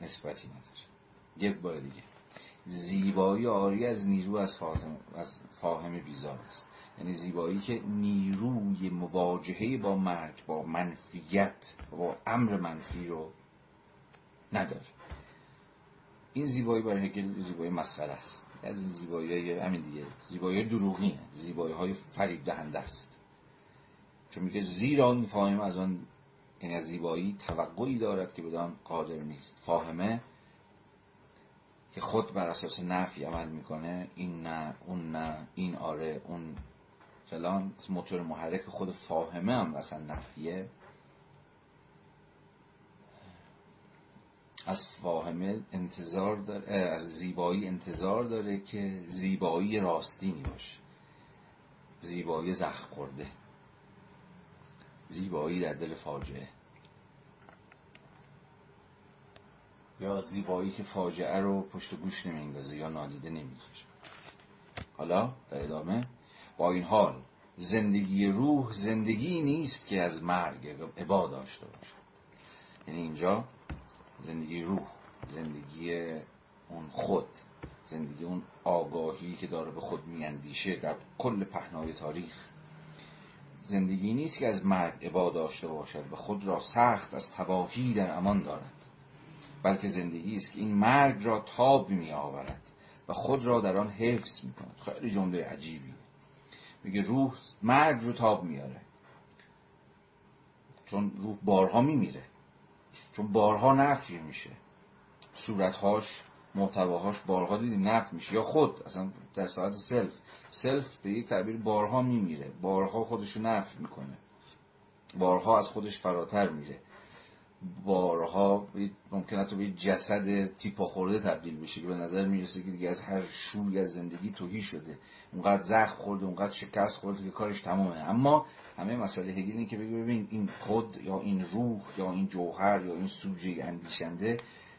نسبتی نداره یک بار دیگه. زیبایی آری از نیرو از فاهم, از فاهم بیزار است. یعنی زیبایی که نیروی مواجهه با مرگ با منفیت با امر منفی رو نداره. این زیبایی برای هگل زیبایی مسخره است. از این زیبایی همین دیگه. زیبایی دروغینه زیبایی های فریب دهنده است. چون میگه زیرا این فاهمه از آن یعنی از زیبایی توقعی دارد که بدان قادر نیست. فاهمه که خود بر اساس نفی عمل می‌کنه. این نه اون نه این آره اون فلان. موتور محرک خود فاهمه هم اصلا نفیه. از فاهمه انتظار داره از زیبایی انتظار داره که زیبایی راستینی باشه. زیبایی زخم خورده. زیبایی در دل فاجعه. یا زیبایی که فاجعه رو پشت گوش نمیندازه یا نادیده نمی‌گیره حالا در ادامه با این حال زندگی روح زندگی نیست که از مرگ عبا داشته باشه یعنی اینجا زندگی روح زندگی اون خود زندگی اون آگاهی که داره به خود میاندیشه در کل پهنای تاریخ. زندگی نیست که از مرگ عبا داشته باشد و خود را سخت از تباهی در امان دارد بلکه زندگی است که این مرگ را تاب می آورد و خود را در آن حفظ می کند خیلی جمله عجیبی. میگه روح مرگ رو تاب میاره چون روح بارها میمیره. چون بارها نفی میشه. صورتهاش محتواهاش بارها دیدیم نفی میشه. یا خود اصلا در ساحت self. self به یک تعبیر بارها میمیره. بارها خودشو نفی می‌کنه. بارها از خودش فراتر میره. بارها ممکنه تو به جسد تیپا خورده تبدیل بشه که به نظر می‌رسه که دیگه از هر شوری از زندگی تهی شده. اونقدر زخم خورده اونقدر شکست خورده که کارش تمامه. اما همه مسئله هگل که بگه ببین این خود یا این روح یا این جوهر یا این سوژه اندیشنده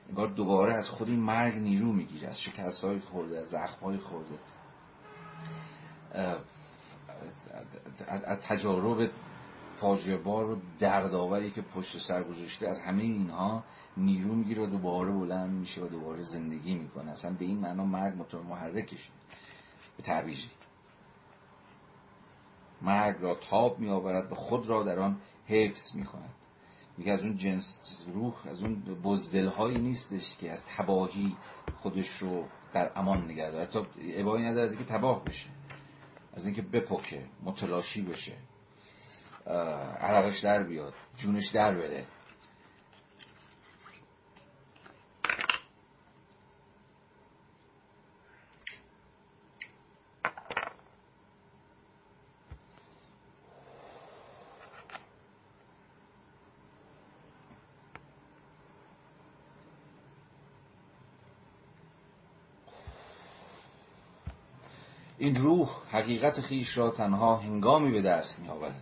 انگار دوباره از خود این مرگ نیرو می‌گیره از شکست های خورده از زخم های خورده از تجارب فاجعه بار و دردآوری که پشت سر گذاشته از همه اینها نیرو می‌گیره و دوباره بلند میشه و دوباره زندگی می‌کنه. اصلا به این معنا مرگ موتور محرکش به تعبیری مرگ را تاب میآورد و خود را در آن حفظ می‌کند. میگه از اون جنس روح از اون بزدل هایی نیستش که از تباهی خودش رو در امان نگه داره. تا ابایی نداره از اینکه تباه بشه از اینکه بپکه متلاشی بشه عرقش در بیاد جونش در بره. این روح حقیقت خیش را تنها هنگامی به دست می آورد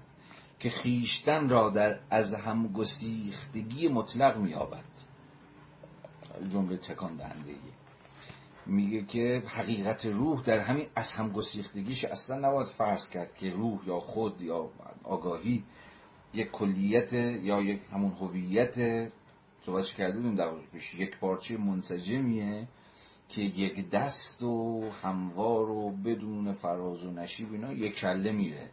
که خیشتن را در از هم گسیختگی مطلق می آورد جمله تکان دهنده میگه که حقیقت روح در همین از هم گسیختگیش اصلا نباید فرض کرد که روح یا خود یا آگاهی یک کلیت یا یک همون هویت. صحبتش کرده بودیم در یک پارچه منسجمیه. که یک دست و هموار و بدون فراز و نشیب اینا یک کله میره.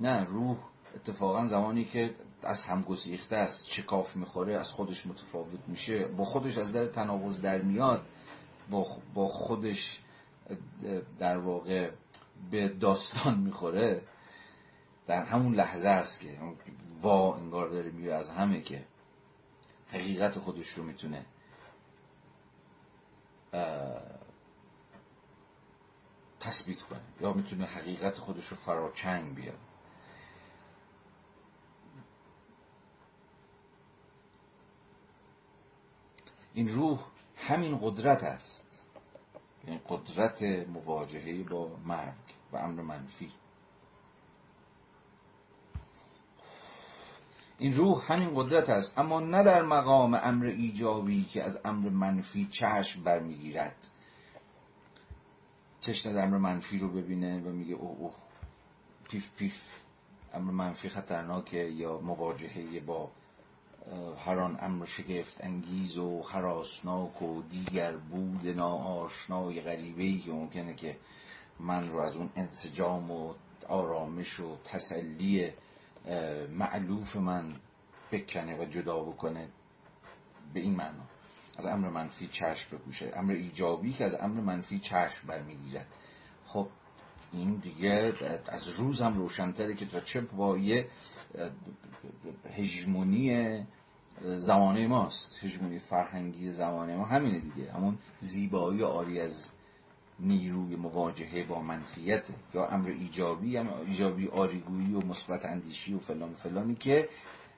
نه روح اتفاقا زمانی که از هم گسیخته است چکاف می‌خوره از خودش متفاوت میشه. با خودش از در تناقض در میاد با خودش در واقع به داستان می‌خوره. در همون لحظه است که وا انگار داره میره از همه که حقیقت خودش رو می‌تونه تثبیت کنه یا می‌تونه حقیقت خودش رو فراچنگ بیاره. این روح همین قدرت است. این قدرت مواجهه با مرگ و امر منفی. این روح همین قدرت است. اما نه در مقام امر ایجابی که از امر منفی چشم برمیگیرد. چشم در امر منفی رو ببینه و میگه اوه اوه پیف پیف. امر منفی خطرناکه یا مواجهه با هر آن امر شگفت انگیز و حراسناک و دیگر بود ناآشنای غریبه که ممکنه که من رو از اون انسجام و آرامش و تسلی معلوف من بکنه و جدا بکنه به این معنا. از امر منفی چشم بپوشه. امر ایجابی که از امر منفی چشم برمیگیرد. خب این دیگه از روز هم روشنتره که تا چه با یه هژمونی زمانه ماست. هژمونی فرهنگی زمانه ما همینه دیگه. همون زیبایی آری از نیروی مواجهه با منفیت یا امر ایجابی هم ایجابی آریگویی و مثبت اندیشی و فلان فلانی که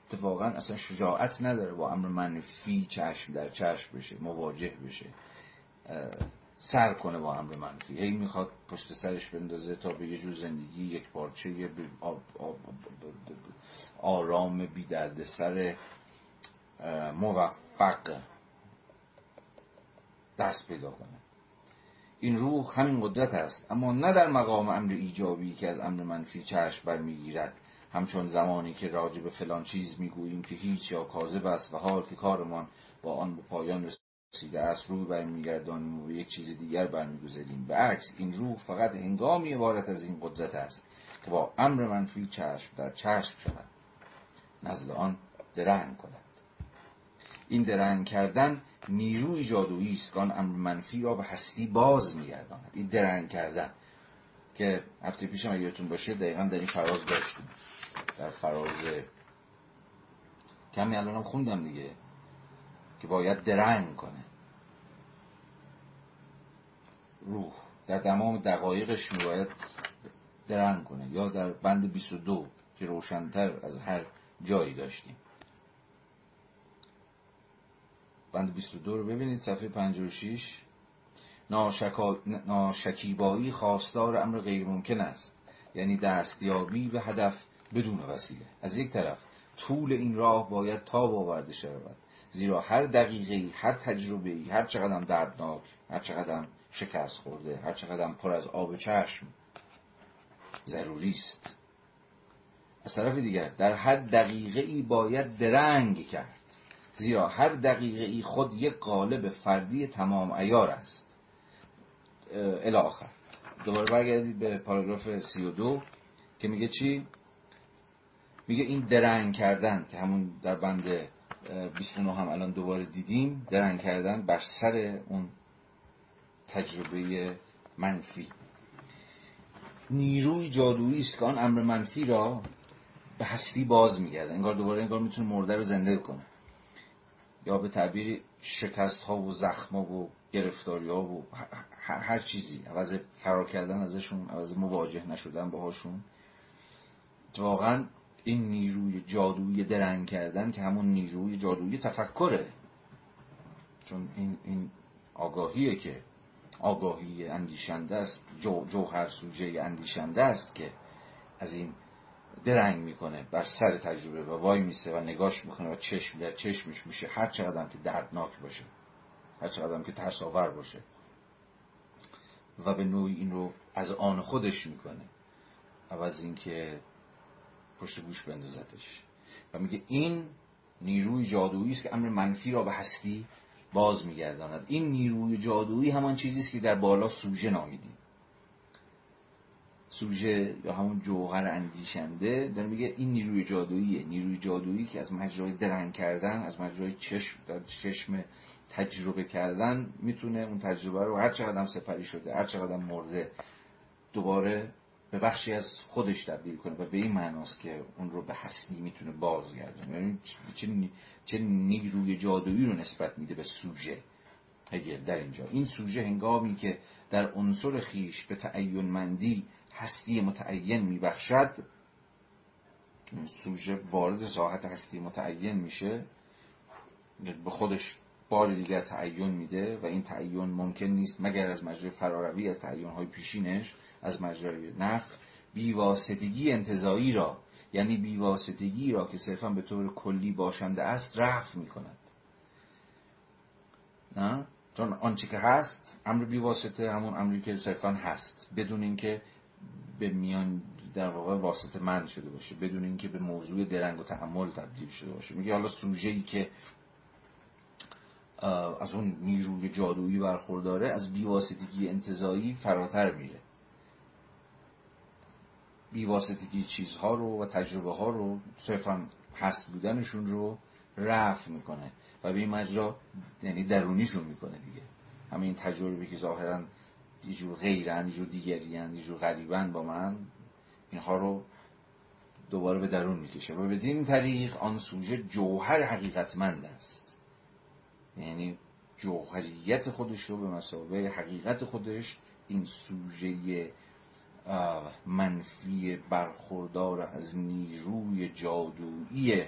اتفاقا اصلا شجاعت نداره با امر منفی چشم در چشم بشه مواجه بشه سر کنه با امر منفی. هی می‌خواد پشت سرش بندازه تا به یه جور زندگی یک پارچه آرام بی درد سر موفق دست پیدا کنه. این روح همین قدرت است. اما نه در مقام امر ایجابی که از امر منفی چشم برمیگیرد. همچون زمانی که راجع به فلان چیز می‌گوییم که هیچ یا کاذب است و حال که کارمان با آن به پایان رسیده است روی برمیگردانیم و به یک چیز دیگر برمیگذاریم. به عکس این روح فقط هنگامی عبارت از این قدرت است که با امر منفی چشم در چشم شود. نزد آن درنگ کند. این درنگ کردن نیروی جادویی است که آن امر منفی را به هستی باز میگرداند. این درنگ کردن که هفته پیشم اگه یادتون باشه دقیقا در این فراز داشتیم. در فراز کمی الانم خوندم دیگه که باید درنگ کنه. روح. در تمام دقایقش میباید درنگ کنه. یا در بند 22 که روشنتر از هر جایی داشتیم. بند 22 رو ببینید صفحه 56 ناشکیبایی خواستار امر غیر ممکن است یعنی دستیابی به هدف بدون وسیله. از یک طرف طول این راه باید تاب آورده شود زیرا هر دقیقه هر تجربه هر چقدر دردناک هر چقدر شکست خورده هر چقدر پر از آب چشم ضروری است. از طرف دیگر در هر دقیقه ای باید درنگ کرد. زیرا هر دقیقه ای خود یک قالب فردی تمام ایار است. الاخر دوباره برگردید به پاراگراف 32 که میگه چی؟ میگه این درنگ کردن که همون در بند 29 هم الان دوباره دیدیم درنگ کردن بر سر اون تجربه منفی. نیروی جادویی است که آن امر منفی را به هستی باز میگرده انگار دوباره انگار می‌تونه مرده رو زنده کنه. یا به تعبیر شکست ها و زخم ها و گرفتاری ها و هر چیزی عوض فرار کردن ازشون عوض مواجه نشدن باهاشون. واقعا این نیروی جادویی درنگ کردن که همون نیروی جادویی تفکره. چون این, این آگاهیه که آگاهی اندیشنده است جو، جوهر سوژه اندیشنده است که از این درنگ می‌کنه بر سر تجربه و وای میسه و نگاش می‌کنه و چشم در چشمش میشه. هر چقدر که دردناک باشه هر چقدر که ترس آور باشه. و به نوعی این رو از آن خودش می‌کنه. عوض اینکه پشت گوش بندازتش. و میگه این نیروی جادویی است که امر منفی را به هستی باز میگرداند. این نیروی جادویی همان چیزی است که در بالا سوژه نامیدیم. سوژه یا همون جوهر اندیشنده داره میگه این نیروی جادوییه. نیروی جادویی که از مجرای درنگ کردن از مجرای چشم در چشم تجربه کردن می‌تونه اون تجربه رو هر چقدر سپری شده هر چقدر مرده دوباره به بخشی از خودش تبدیل کنه و به این معناست که اون رو به هستی می‌تونه بازگردونه. یعنی چه, نیروی جادویی رو نسبت میده به سوژه هگل در اینجا. این سوژه هنگامی که در عنصر خیش به تعین مندی هستی متعین میبخشد سوژه وارد ساحت هستی متعین میشه به خودش بار دیگر تعین میده و این تعین ممکن نیست مگر از مجرای فراروی از تعین های پیشینش از مجرای نفع بیواسطگی انتظایی را یعنی بیواسطگی را که صرفا به طور کلی باشنده است رفع می‌کند. نه؟ چون آنچه که هست امر بیواسطه همون امری که صرفا هست بدون اینکه به میان در واقع واسطه من شده باشه بدون اینکه به موضوع درنگ و تحمل تبدیل شده باشه. میگه حالا سوژه ای که از اون نیروی جادویی برخورداره از بیواسطگی انتظایی فراتر میره. بیواسطگی چیزها رو و تجربه ها رو صرفا هست بودنشون رو رفع می‌کنه و به این مجرا یعنی درونیشون می‌کنه دیگه. همین تجربه که ظاهرا یه جور غیرن یه جور دیگری یه جور غریبن با من. اینها رو دوباره به درون می‌کشه. و بدین طریق آن سوژه جوهر حقیقتمند است. یعنی جوهریت خودش رو به مسابقه حقیقت خودش این سوژه منفی برخوردار از نیروی جادویی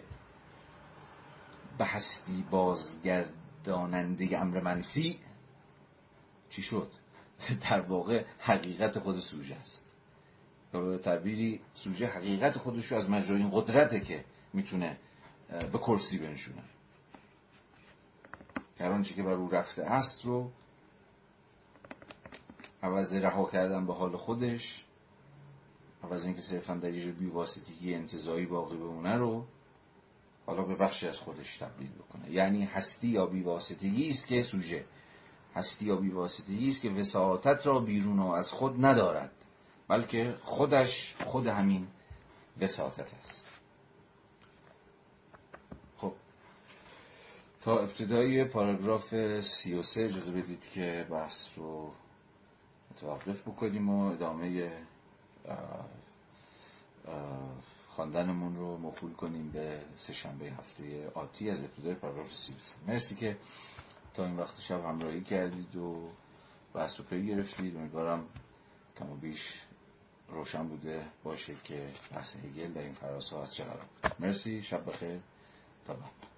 به هستی بازگرداننده امر منفی چی شد؟ [LAUGHS] در واقع حقیقت خود سوژه است. به تعبیری سوژه حقیقت خودش رو از مجرای این قدرته که می‌تونه به کرسی بنشونه. هر آنچه که بر او رفته است رو عوض رها کردن به حال خودش عوض اینکه صرفا در یه بیواسطگی انتظایی باقی بمونه رو حالا به بخشی از خودش تبدیل بکنه. یعنی هستی یا بیواسطگی است که سوژه. هستی یا بیواسطگی است که وساطت را بیرون و از خود ندارد بلکه خودش خود همین وساطت است. خب تا ابتدای پاراگراف سی و سه اجازه بدید که بحث رو متوقف بکنیم و ادامه خواندنمون رو موکول کنیم به سهشنبه هفته آتی از ابتدای پاراگراف سی مرسی که تا این وقت شب همراهی کردید و بحث رو پی گرفتید. امیدوارم کم و بیش روشن بوده باشه که بحث هگل در این فراسا از چه قرار مرسی شب بخیر. تا بعد.